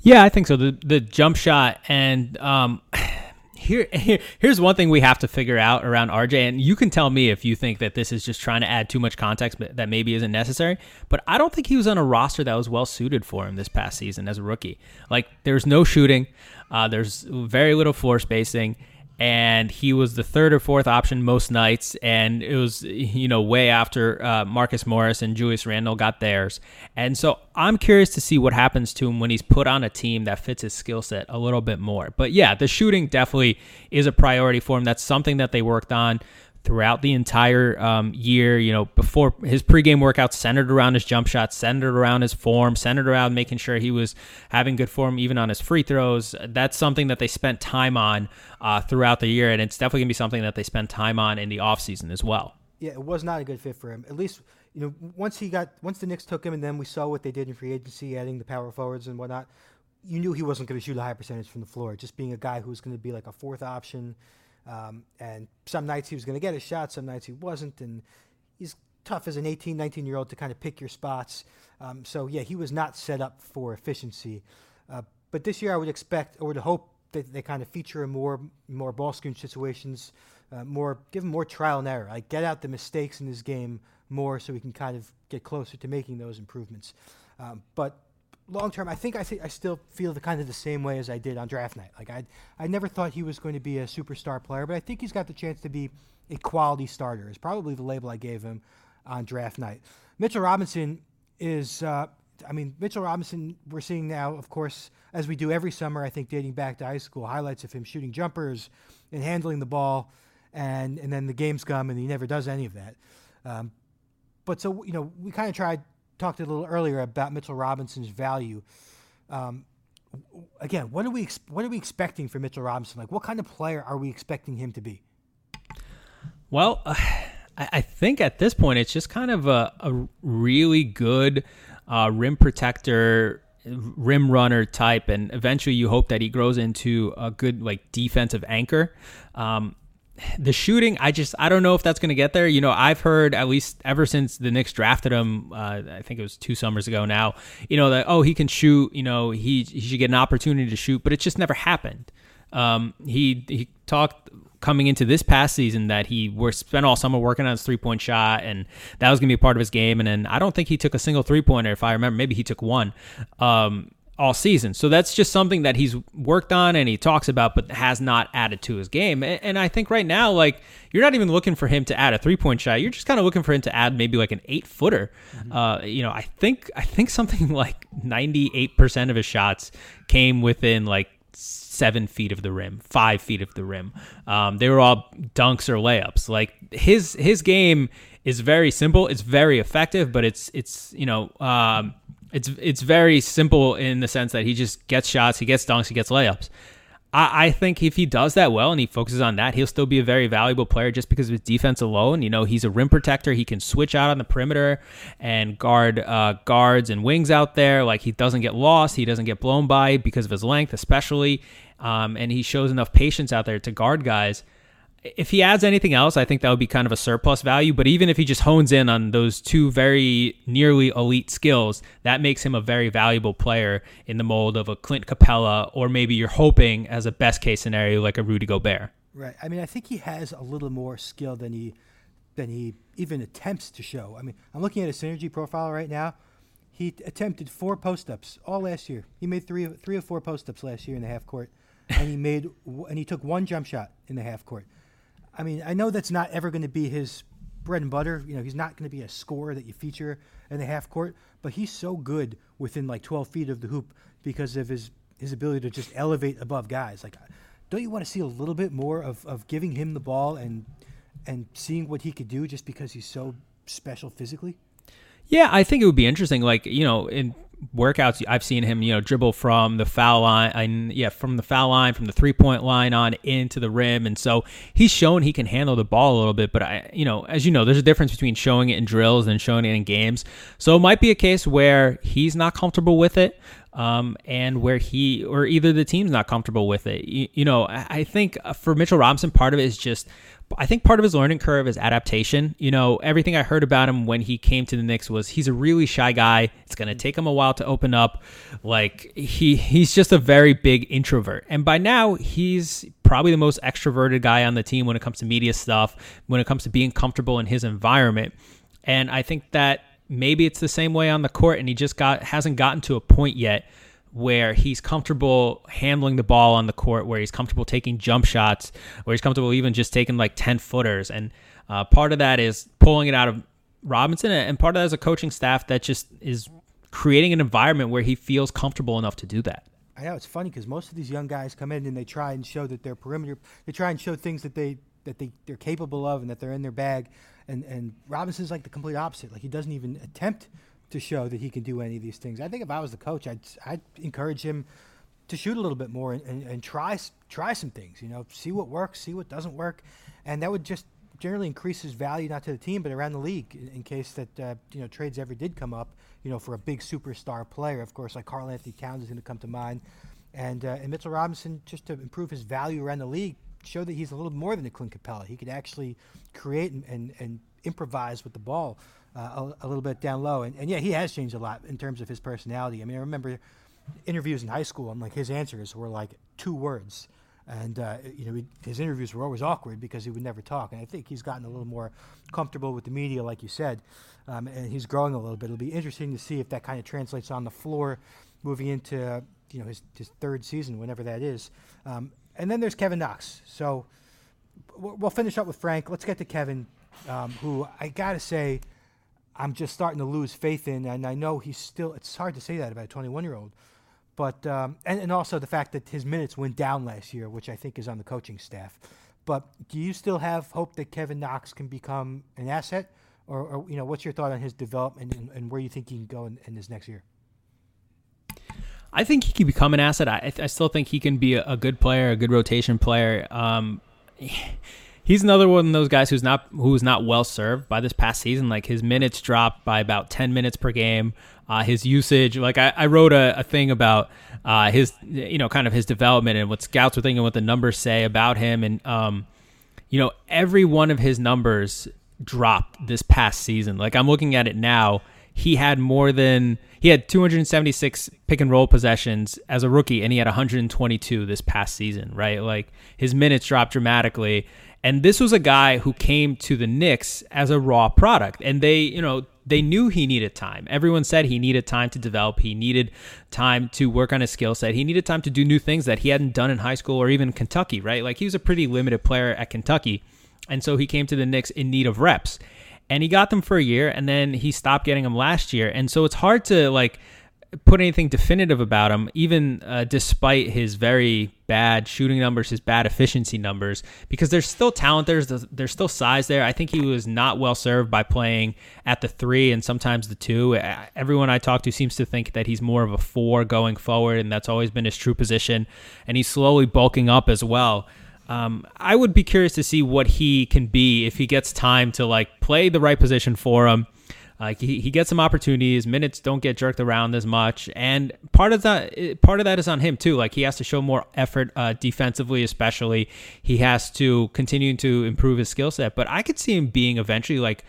Yeah, I think so. The the jump shot and um, here, here here's one thing we have to figure out around RJ, and you can tell me if you think that this is just trying to add too much context that maybe isn't necessary. But I don't think he was on a roster that was well suited for him this past season as a rookie. Like there's no shooting, uh, there's very little floor spacing, and he was the third or fourth option most nights. And it was, you know, way after uh, Marcus Morris and Julius Randle got theirs. And so I'm curious to see what happens to him when he's put on a team that fits his skill set a little bit more. But yeah, the shooting definitely is a priority for him. That's something that they worked on throughout the entire um, year. You know, before his pregame workouts centered around his jump shots, centered around his form, centered around making sure he was having good form even on his free throws. That's something that they spent time on uh, throughout the year, and it's definitely gonna be something that they spend time on in the offseason as well. Yeah, it was not a good fit for him. At least you know once he got once the Knicks took him, and then we saw what they did in free agency, adding the power forwards and whatnot. You knew he wasn't going to shoot a high percentage from the floor. Just being a guy who was going to be like a fourth option um, and some nights he was going to get a shot, some nights he wasn't. And he's tough as an 18, 19 year old to kind of pick your spots. Um, so, yeah, he was not set up for efficiency. Uh, but this year I would expect or would hope that they kind of feature him more, more ball screen situations, uh, more give him more trial and error. Like get out the mistakes in his game more so we can kind of get closer to making those improvements. Um, but long term, I think I think I still feel the kind of the same way as I did on draft night. Like I I never thought he was going to be a superstar player, but I think he's got the chance to be a quality starter. Is probably the label I gave him on draft night. Mitchell Robinson is. Uh, I mean, Mitchell Robinson, we're seeing now, of course, as we do every summer, I think dating back to high school, highlights of him shooting jumpers and handling the ball, and, and then the games come and he never does any of that. Um, but so, you know, we kind of tried talked a little earlier about Mitchell Robinson's value. Um, again, what are we what are we expecting for Mitchell Robinson? Like, what kind of player are we expecting him to be? Well, uh, I think at this point it's just kind of a, a really good uh, rim protector, rim runner type, and eventually you hope that he grows into a good like defensive anchor. Um, the shooting, I just I don't know if that's going to get there. You know, I've heard at least ever since the Knicks drafted him, uh, I think it was two summers ago now. You know that oh he can shoot. You know he he should get an opportunity to shoot, but it just never happened. Um, he he talked coming into this past season that he were spent all summer working on his three point shot, and that was going to be a part of his game. And then I don't think he took a single three pointer. If I remember, maybe he took one. Um, all season. So that's just something that he's worked on and he talks about, but has not added to his game. And, I think right now, like, you're not even looking for him to add a three point shot. You're just kind of looking for him to add maybe like an eight footer. Mm-hmm. Uh, you know, I think, I think something like 98% of his shots came within like seven feet of the rim, five feet of the rim. Um, they were all dunks or layups. Like his, his game is very simple. It's very effective, but it's, it's, you know, um, it's it's very simple in the sense that he just gets shots, he gets dunks, he gets layups. I, I think if he does that well and he focuses on that, he'll still be a very valuable player just because of his defense alone. You know, he's a rim protector. He can switch out on the perimeter and guard uh, guards and wings out there. Like he doesn't get lost, he doesn't get blown by because of his length, especially. Um, and he shows enough patience out there to guard guys if he adds anything else, I think that would be kind of a surplus value. But even if he just hones in on those two very nearly elite skills, that makes him a very valuable player in the mold of a Clint Capela, or maybe you're hoping as a best case scenario like a Rudy Gobert. Right. I mean, I think he has a little more skill than he than he even attempts to show. I mean, I'm looking at a synergy profile right now. He attempted four post ups all last year. He made three three or four post ups last year in the half court, and he made and he took one jump shot in the half court. I mean, I know that's not ever going to be his bread and butter. You know, he's not going to be a scorer that you feature in the half court, but he's so good within like 12 feet of the hoop because of his his ability to just elevate above guys. Like, don't you want to see a little bit more of, of giving him the ball and and seeing what he could do just because he's so special physically? Yeah, I think it would be interesting. Like, you know, in workouts I've seen him, you know, dribble from the foul line and yeah, from the foul line, from the three point line on into the rim. And so he's shown he can handle the ball a little bit. But I you know, as you know, there's a difference between showing it in drills and showing it in games. So it might be a case where he's not comfortable with it. um, and where he or either the team's not comfortable with it. You, you know, I, think uh, for Mitchell Robinson, part of it is just I think part of his learning curve is adaptation. You know, everything I heard about him when he came to the Knicks was he's a really shy guy. It's going to mm-hmm. take him a while to open up. Like he he's just a very big introvert. And by now, he's probably the most extroverted guy on the team when it comes to media stuff, when it comes to being comfortable in his environment. And I think that maybe it's the same way on the court and he just got hasn't gotten to a point yet where he's comfortable handling the ball on the court, where he's comfortable taking jump shots, where he's comfortable even just taking like 10 footers. And uh, part of that is pulling it out of Robinson, and part of that is a coaching staff that just is creating an environment where he feels comfortable enough to do that. I know it's funny because most of these young guys come in and they try and show that they're perimeter. They try and show things that they that they they're capable of and that they're in their bag. And and Robinson's like the complete opposite. Like he doesn't even attempt to show that he can do any of these things. I think if I was the coach, I'd I'd encourage him to shoot a little bit more and, and, and try try some things. You know, see what works, see what doesn't work, and that would just generally increase his value not to the team but around the league in, in case that uh, you know trades ever did come up. You know, for a big superstar player, of course, like Karl-Anthony Towns is going to come to mind, and uh, and Mitchell Robinson just to improve his value around the league. Show that he's a little more than a Clint Capela. He could actually create and, and, and improvise with the ball uh, a, a, little bit down low. And, and yeah, he has changed a lot in terms of his personality. I mean, I remember interviews in high school, and like his answers were like two words. And uh, you know, his interviews were always awkward because he would never talk. And I think he's gotten a little more comfortable with the media, like you said, um, and he's growing a little bit. It'll be interesting to see if that kind of translates on the floor, moving into you know his, his third season, whenever that is. Um, and then there's Kevin Knox. So we'll finish up with Frank. Let's get to Kevin, um, who I gotta say I'm just starting to lose faith in. And I know he's still, it's hard to say that about a 21 year old. But, um, and, and also the fact that his minutes went down last year, which I think is on the coaching staff. But do you still have hope that Kevin Knox can become an asset? Or, or you know, what's your thought on his development and, and where you think he can go in, in this next year? I think he can become an asset. I, I still think he can be a, a good player, a good rotation player. Um, he's another one of those guys who's not who's not well served by this past season. Like his minutes dropped by about ten minutes per game. Uh, his usage, like I, I wrote a, a, thing about uh, his, you know, kind of his development and what scouts were thinking, what the numbers say about him, and um, you know, every one of his numbers dropped this past season. Like I'm looking at it now, he had more than he had 276 pick and roll possessions as a rookie, and he had 122 this past season. Right, like his minutes dropped dramatically and this was a guy who came to the Knicks as a raw product. And they, you know, they knew he needed time. Everyone said he needed time to develop. He needed time to work on his skill set. He needed time to do new things that he hadn't done in high school or even Kentucky, right? Like he was a pretty limited player at Kentucky. And so he came to the Knicks in need of reps. And he got them for a year and then he stopped getting them last year. And so it's hard to like put anything definitive about him, even uh, despite his very bad shooting numbers, his bad efficiency numbers, because there's still talent there, there's, there's still size there. I think he was not well served by playing at the three and sometimes the two. Everyone I talk to seems to think that he's more of a four going forward, and that's always been his true position. And he's slowly bulking up as well. Um, I would be curious to see what he can be if he gets time to like play the right position for him like he, he gets some opportunities, minutes don't get jerked around as much, and part of that part of that is on him too. Like he has to show more effort uh, defensively, especially. He has to continue to improve his skill set. But I could see him being eventually like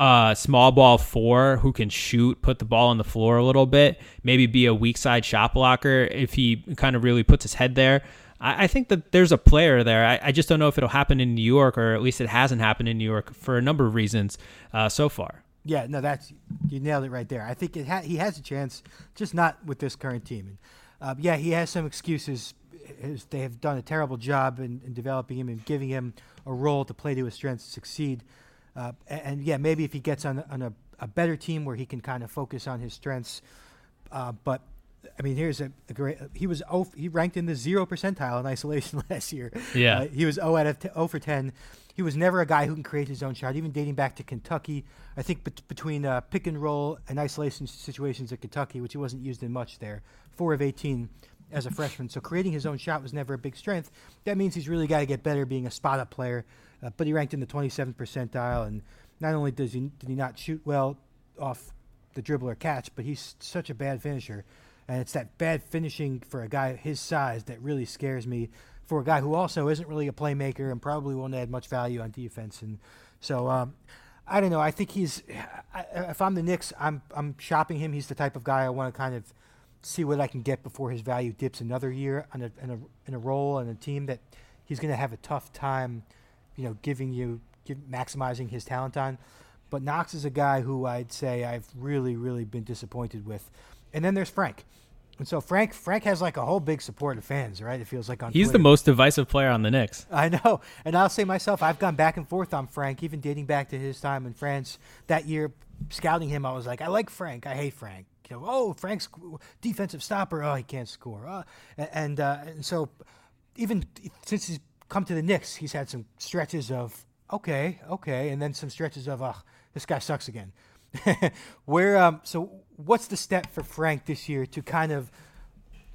a small ball four who can shoot, put the ball on the floor a little bit, maybe be a weak side shot blocker if he kind of really puts his head there. I, I think that there's a player there. I, I, just don't know if it'll happen in New York, or at least it hasn't happened in New York for a number of reasons uh, so far. Yeah, no, that's you nailed it right there. I think ha- he has a chance, just not with this current team. And uh, yeah, he has some excuses. They have done a terrible job in, in, developing him and giving him a role to play to his strengths to succeed. Uh, and, and, yeah, maybe if he gets on, on a, a, better team where he can kind of focus on his strengths. Uh, but I mean, here's a, a, great. He was oh, he ranked in the zero percentile in isolation last year. Yeah, uh, he was 0 out of t- 0 for 10 he was never a guy who can create his own shot, even dating back to Kentucky. I think bet- between uh, pick and roll and isolation situations at Kentucky, which he wasn't used in much there, four of 18 as a freshman. So creating his own shot was never a big strength. That means he's really got to get better being a spot up player. Uh, but he ranked in the 27th percentile, and not only does he did he not shoot well off the dribble or catch, but he's such a bad finisher. And it's that bad finishing for a guy his size that really scares me. For a guy who also isn't really a playmaker and probably won't add much value on defense, and so um, I don't know. I think he's. If I'm the Knicks, I'm I'm shopping him. He's the type of guy I want to kind of see what I can get before his value dips another year on a in a in a role and a team that he's going to have a tough time, you know, giving you give, maximizing his talent on. But Knox is a guy who I'd say I've really really been disappointed with. And then there's Frank. And so Frank Frank has like a whole big support of fans, right? It feels like on He's Twitter. the most divisive player on the Knicks. I know. And I'll say myself, I've gone back and forth on Frank, even dating back to his time in France. That year, scouting him, I was like, I like Frank. I hate Frank. You know, oh, Frank's defensive stopper. Oh, he can't score. Uh, and, uh, and so even since he's come to the Knicks, he's had some stretches of, okay, okay, and then some stretches of, oh, this guy sucks again. Where, um, so what's the step for Frank this year to kind of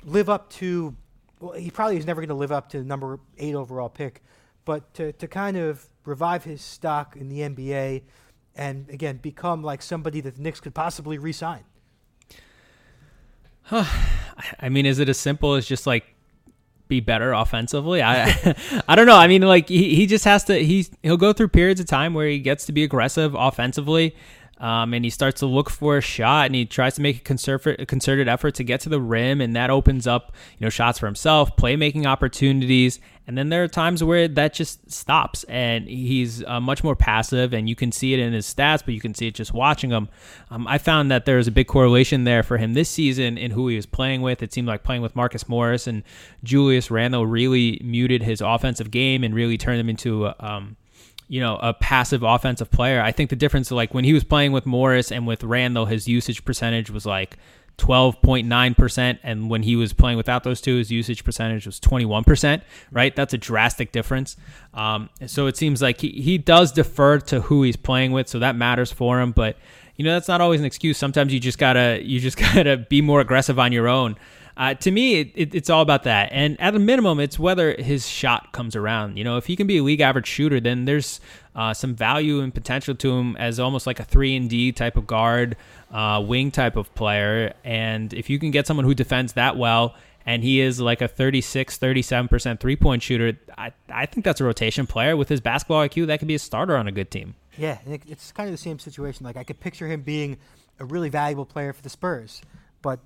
live up to well, he probably is never going to live up to the number eight overall pick, but to, to kind of revive his stock in the NBA and again become like somebody that the Knicks could possibly re-sign. I mean, is it as simple as just like be better offensively? I I don't know. I mean, like he, he just has to he he'll go through periods of time where he gets to be aggressive offensively. Um, and he starts to look for a shot and he tries to make a concerted, effort to get to the rim and that opens up you know shots for himself playmaking opportunities and then there are times where that just stops and he's uh, much more passive and you can see it in his stats but you can see it just watching him. Um, i found that there was a big correlation there for him this season in who he was playing with. It seemed like playing with marcus morris and julius randle really muted his offensive game and really turned him into a, um, you know, a passive offensive player. I think the difference, like when he was playing with Morris and with Randle, his usage percentage was like 12.9%. And when he was playing without those two, his usage percentage was 21%, right? That's a drastic difference. Um, so it seems like he, he does defer to who he's playing with. So that matters for him. But, you know, that's not always an excuse. Sometimes you just gotta, you just gotta be more aggressive on your own. Uh, to me, it, it, it's all about that. And at a minimum, it's whether his shot comes around. You know, if he can be a league average shooter, then there's uh, some value and potential to him as almost like a three and D type of guard, uh, wing type of player. And if you can get someone who defends that well, and he is like a 36, 37% three point shooter, I, I think that's a rotation player with his basketball IQ. That could be a starter on a good team. Yeah, it's kind of the same situation. Like I could picture him being a really valuable player for the Spurs, but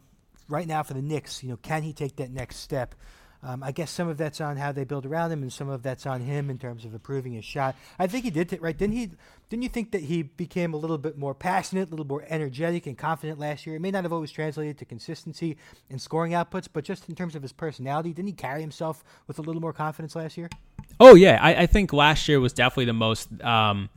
right now for the Knicks, you know, can he take that next step? Um, I guess some of that's on how they build around him, and some of that's on him in terms of improving his shot. I think he did t- right. Didn't he? Didn't you think that he became a little bit more passionate, a little more energetic and confident last year? It may not have always translated to consistency and scoring outputs, but just in terms of his personality, didn't he carry himself with a little more confidence last year? Oh yeah, I, I think last year was definitely the most. Um,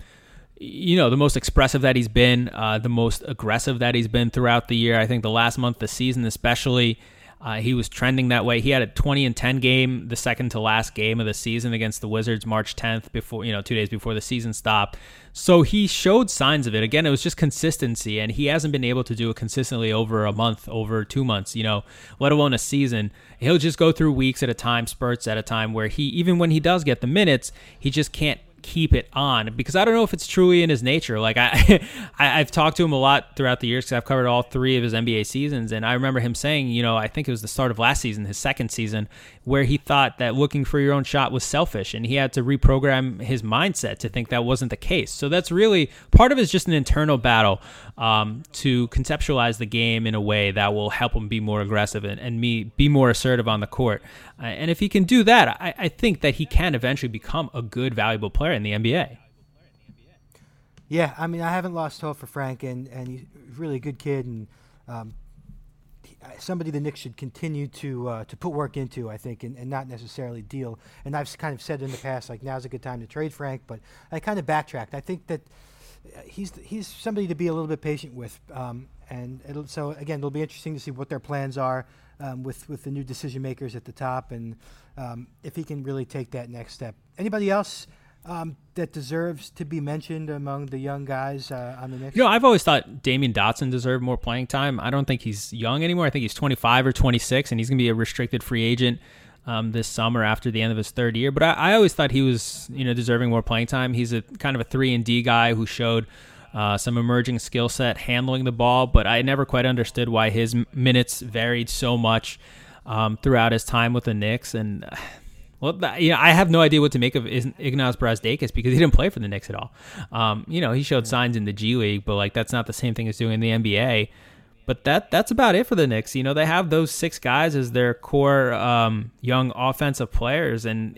you know, the most expressive that he's been, uh, the most aggressive that he's been throughout the year. I think the last month, the season especially, uh, he was trending that way. He had a 20 and 10 game, the second to last game of the season against the Wizards, March 10th, before you know, two days before the season stopped. So he showed signs of it. Again, it was just consistency, and he hasn't been able to do it consistently over a month, over two months, you know, let alone a season. He'll just go through weeks at a time, spurts at a time, where he, even when he does get the minutes, he just can't keep it on because I don't know if it's truly in his nature. Like I, I have talked to him a lot throughout the years because I've covered all three of his NBA seasons, and I remember him saying, you know, I think it was the start of last season, his second season, where he thought that looking for your own shot was selfish, and he had to reprogram his mindset to think that wasn't the case. So that's really part of it is just an internal battle um, to conceptualize the game in a way that will help him be more aggressive and, and me be more assertive on the court. Uh, and if he can do that, I, I think that he can eventually become a good, valuable player in the NBA. Yeah, I mean, I haven't lost hope for Frank, and, and he's really a good kid, and um, somebody the Knicks should continue to uh, to put work into, I think, and, and not necessarily deal. And I've kind of said in the past, like now's a good time to trade Frank, but I kind of backtracked. I think that he's he's somebody to be a little bit patient with, um, and so again, it'll be interesting to see what their plans are um, with with the new decision makers at the top, and um, if he can really take that Knicks step. Anybody else? um, that deserves to be mentioned among the young guys uh, on the next? You know, I've always thought Damyean Dotson deserved more playing time. I don't think he's young anymore. I think he's 25 or 26, and he's going to be a restricted free agent um, this summer after the end of his third year. But I, I, always thought he was, you know, deserving more playing time. He's a kind of a three and D guy who showed uh, some emerging skill set handling the ball, but I never quite understood why his minutes varied so much um, throughout his time with the Knicks. And well, you know, I have no idea what to make of Ignas Brazdeikis because he didn't play for the Knicks at all. Um, you know, he showed signs in the G League, but like that's not the same thing as doing in the NBA. But that that's about it for the Knicks. You know, they have those six guys as their core um, young offensive players, and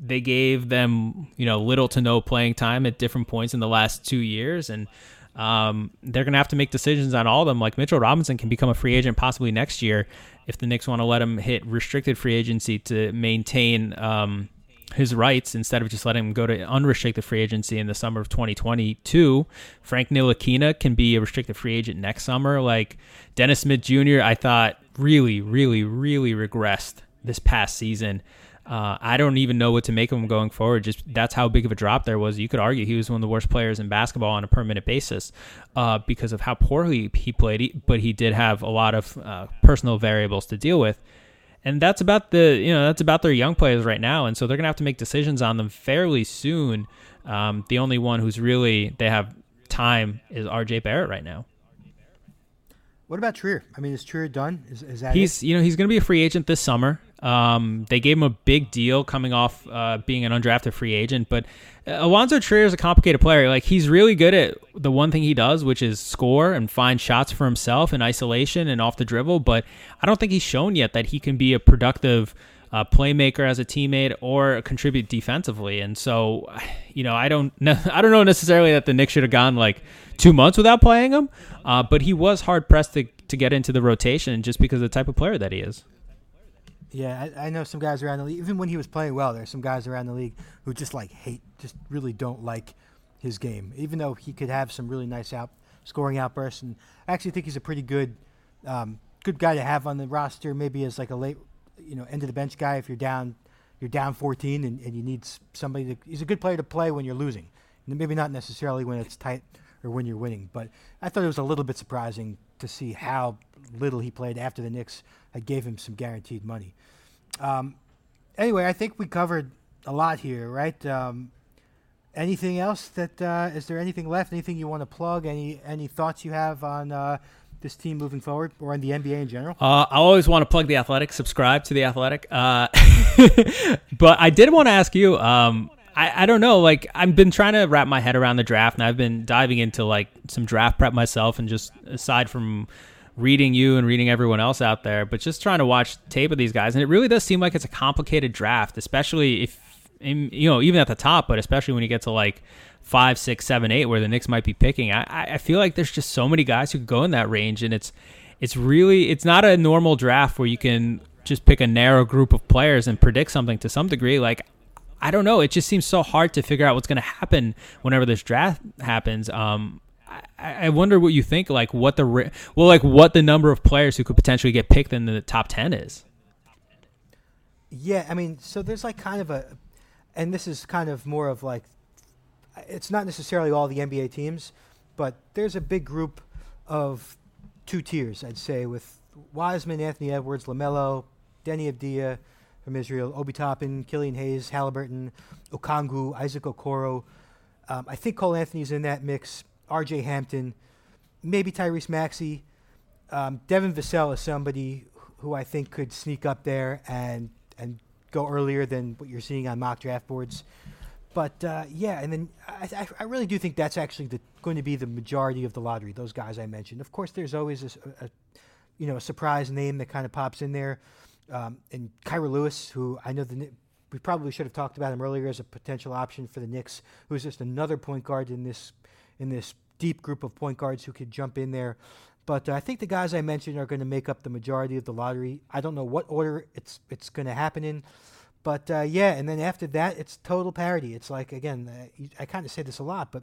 they gave them you know little to no playing time at different points in the last two years, and um, they're going to have to make decisions on all of them. Like Mitchell Robinson can become a free agent possibly next year if the Knicks want to let him hit restricted free agency to maintain um, his rights instead of just letting him go to unrestricted free agency in the summer of 2022. Frank Ntilikina can be a restricted free agent next summer. Like Dennis Smith Jr., I thought really, really, really regressed this past season. Uh, I don't even know what to make of him going forward. Just that's how big of a drop there was. You could argue he was one of the worst players in basketball on a permanent basis uh, because of how poorly he played. But he did have a lot of uh, personal variables to deal with and that's about the you know that's about their young players right now, and so they're gonna have to make decisions on them fairly soon. Um, the only one who's really they have time is R.J. Barrett right now. What about Trier? I mean, is Trier done? Is, is that he's it? you know he's going to be a free agent this summer. Um, they gave him a big deal coming off uh, being an undrafted free agent, but uh, Alonzo Trier is a complicated player. Like he's really good at the one thing he does, which is score and find shots for himself in isolation and off the dribble. But I don't think he's shown yet that he can be a productive uh, playmaker as a teammate or contribute defensively. And so, you know, I don't know, I don't know necessarily that the Knicks should have gone like two months without playing him, uh, but he was hard pressed to to get into the rotation just because of the type of player that he is. Yeah, I, I, know some guys around the league. Even when he was playing well, there's some guys around the league who just like hate, just really don't like his game. Even though he could have some really nice out scoring outbursts, and I actually think he's a pretty good, um, good guy to have on the roster. Maybe as like a late, you know, end of the bench guy if you're down, you're down 14 and, and you need somebody. To, he's a good player to play when you're losing, maybe not necessarily when it's tight or when you're winning. But I thought it was a little bit surprising to see how little he played after the Knicks I gave him some guaranteed money. Um, anyway, I think we covered a lot here, right? Um, anything else that uh, is there anything left? Anything you want to plug? Any any thoughts you have on uh, this team moving forward or on the NBA in general? Uh, I always want to plug the Athletic. Subscribe to the Athletic. Uh, but I did want to ask you. Um, I, I don't know. Like I've been trying to wrap my head around the draft, and I've been diving into like some draft prep myself, and just aside from reading you and reading everyone else out there, but just trying to watch tape of these guys, and it really does seem like it's a complicated draft, especially if you know even at the top, but especially when you get to like five, six, seven, eight, where the Knicks might be picking. I, I feel like there's just so many guys who go in that range, and it's it's really it's not a normal draft where you can just pick a narrow group of players and predict something to some degree. Like I don't know, it just seems so hard to figure out what's going to happen whenever this draft happens. Um, I wonder what you think, like what the well, like what the number of players who could potentially get picked in the top ten is. Yeah, I mean, so there's like kind of a, and this is kind of more of like, it's not necessarily all the NBA teams, but there's a big group of two tiers, I'd say, with Wiseman, Anthony Edwards, LaMelo, Deni Avdija from Israel, Obi Toppin, Killian Hayes, Halliburton, Okongwu, Isaac Okoro. Um, I think Cole Anthony's in that mix. R.J. Hampton, maybe Tyrese Maxey. Um, Devin Vassell is somebody who I think could sneak up there and and go earlier than what you're seeing on mock draft boards. But uh, yeah, and then I, I, really do think that's actually the, going to be the majority of the lottery. Those guys I mentioned. Of course, there's always a, a you know a surprise name that kind of pops in there, um, and Kira Lewis, who I know the we probably should have talked about him earlier as a potential option for the Knicks, who's just another point guard in this in this deep group of point guards who could jump in there. But uh, I think the guys I mentioned are going to make up the majority of the lottery. I don't know what order it's it's going to happen in, but uh, yeah. And then after that, it's total parity. It's like again, uh, I kind of say this a lot, but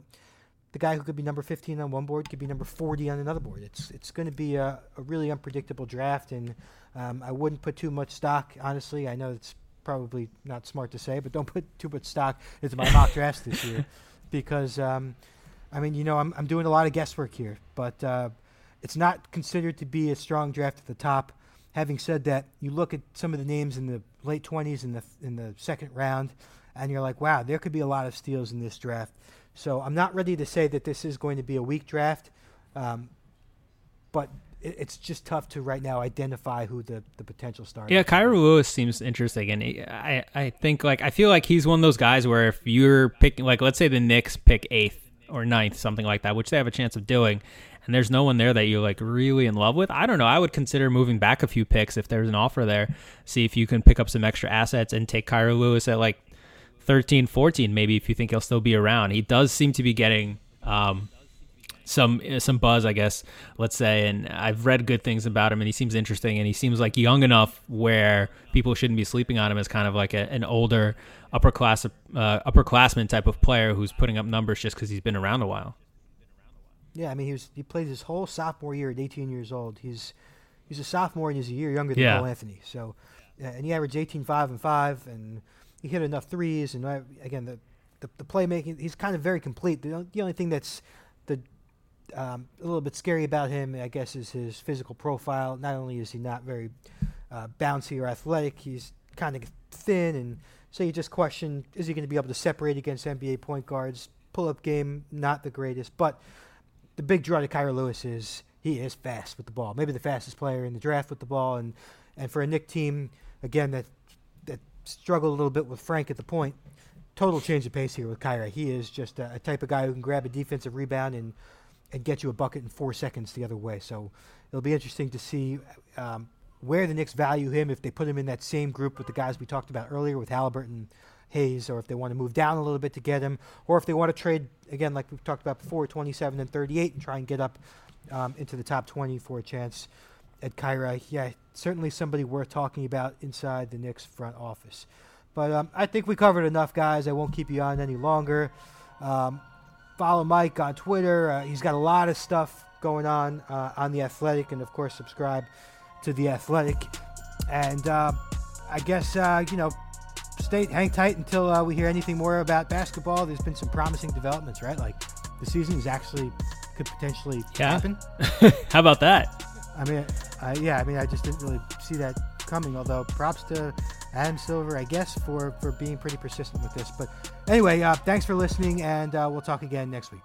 the guy who could be number 15 on one board could be number 40 on another board. It's it's going to be a, a, really unpredictable draft, and um, I wouldn't put too much stock. Honestly, I know it's probably not smart to say, but don't put too much stock into my mock drafts this year because. Um, I mean, you know, I'm, I'm doing a lot of guesswork here, but uh, it's not considered to be a strong draft at the top. Having said that, you look at some of the names in the late 20s in the in the second round, and you're like, wow, there could be a lot of steals in this draft. So I'm not ready to say that this is going to be a weak draft, um, but it, it's just tough to right now identify who the, the potential starter. Yeah. Kira Lewis seems interesting, and I I think like I feel like he's one of those guys where if you're picking like let's say the Knicks pick eighth or ninth, something like that, which they have a chance of doing, and there's no one there that you're like really in love with. I don't know. I would consider moving back a few picks if there's an offer there. See if you can pick up some extra assets and take Kira Lewis at like 13, 14, maybe if you think he'll still be around. He does seem to be getting. Um, some some buzz, I guess, let's say, and I've read good things about him, and he seems interesting, and he seems like young enough where people shouldn't be sleeping on him as kind of like a, an older upper class uh, upperclassman type of player who's putting up numbers just because he's been around a while. Yeah, I mean he was he played his whole sophomore year at 18 years old. He's he's a sophomore and he's a year younger than Yeah. Cole Anthony. So, and he averaged 18, 5, and five, and he hit enough threes. And uh, again, the, the the playmaking, he's kind of very complete. The, the only thing that's the um, a little bit scary about him, I guess, is his physical profile. Not only is he not very uh, bouncy or athletic, he's kind of thin, and so you just question: is he going to be able to separate against NBA point guards? Pull-up game, not the greatest, but the big draw to Kira Lewis is he is fast with the ball. Maybe the fastest player in the draft with the ball, and and for a Knick team again that that struggled a little bit with Frank at the point. Total change of pace here with Kyra. He is just a, a type of guy who can grab a defensive rebound and and get you a bucket in four seconds the other way. So it'll be interesting to see um, where the Knicks value him if they put him in that same group with the guys we talked about earlier with Halliburton, Hayes, or if they want to move down a little bit to get him, or if they want to trade again like we've talked about before, 27 and 38, and try and get up um, into the top 20 for a chance at Kira. Yeah, certainly somebody worth talking about inside the Knicks front office. But um, I think we covered enough, guys. I won't keep you on any longer. Um, follow Mike on Twitter. Uh, he's got a lot of stuff going on uh, on the Athletic, and of course, subscribe to the Athletic. And uh, I guess uh, you know, stay hang tight until uh, we hear anything more about basketball. There's been some promising developments, right? Like the season is actually could potentially Yeah. happen. How about that? I mean, I, yeah, I mean, I just didn't really see that coming. Although props to Adam Silver, I guess, for for being pretty persistent with this. But anyway, uh, thanks for listening, and uh, we'll talk again next week.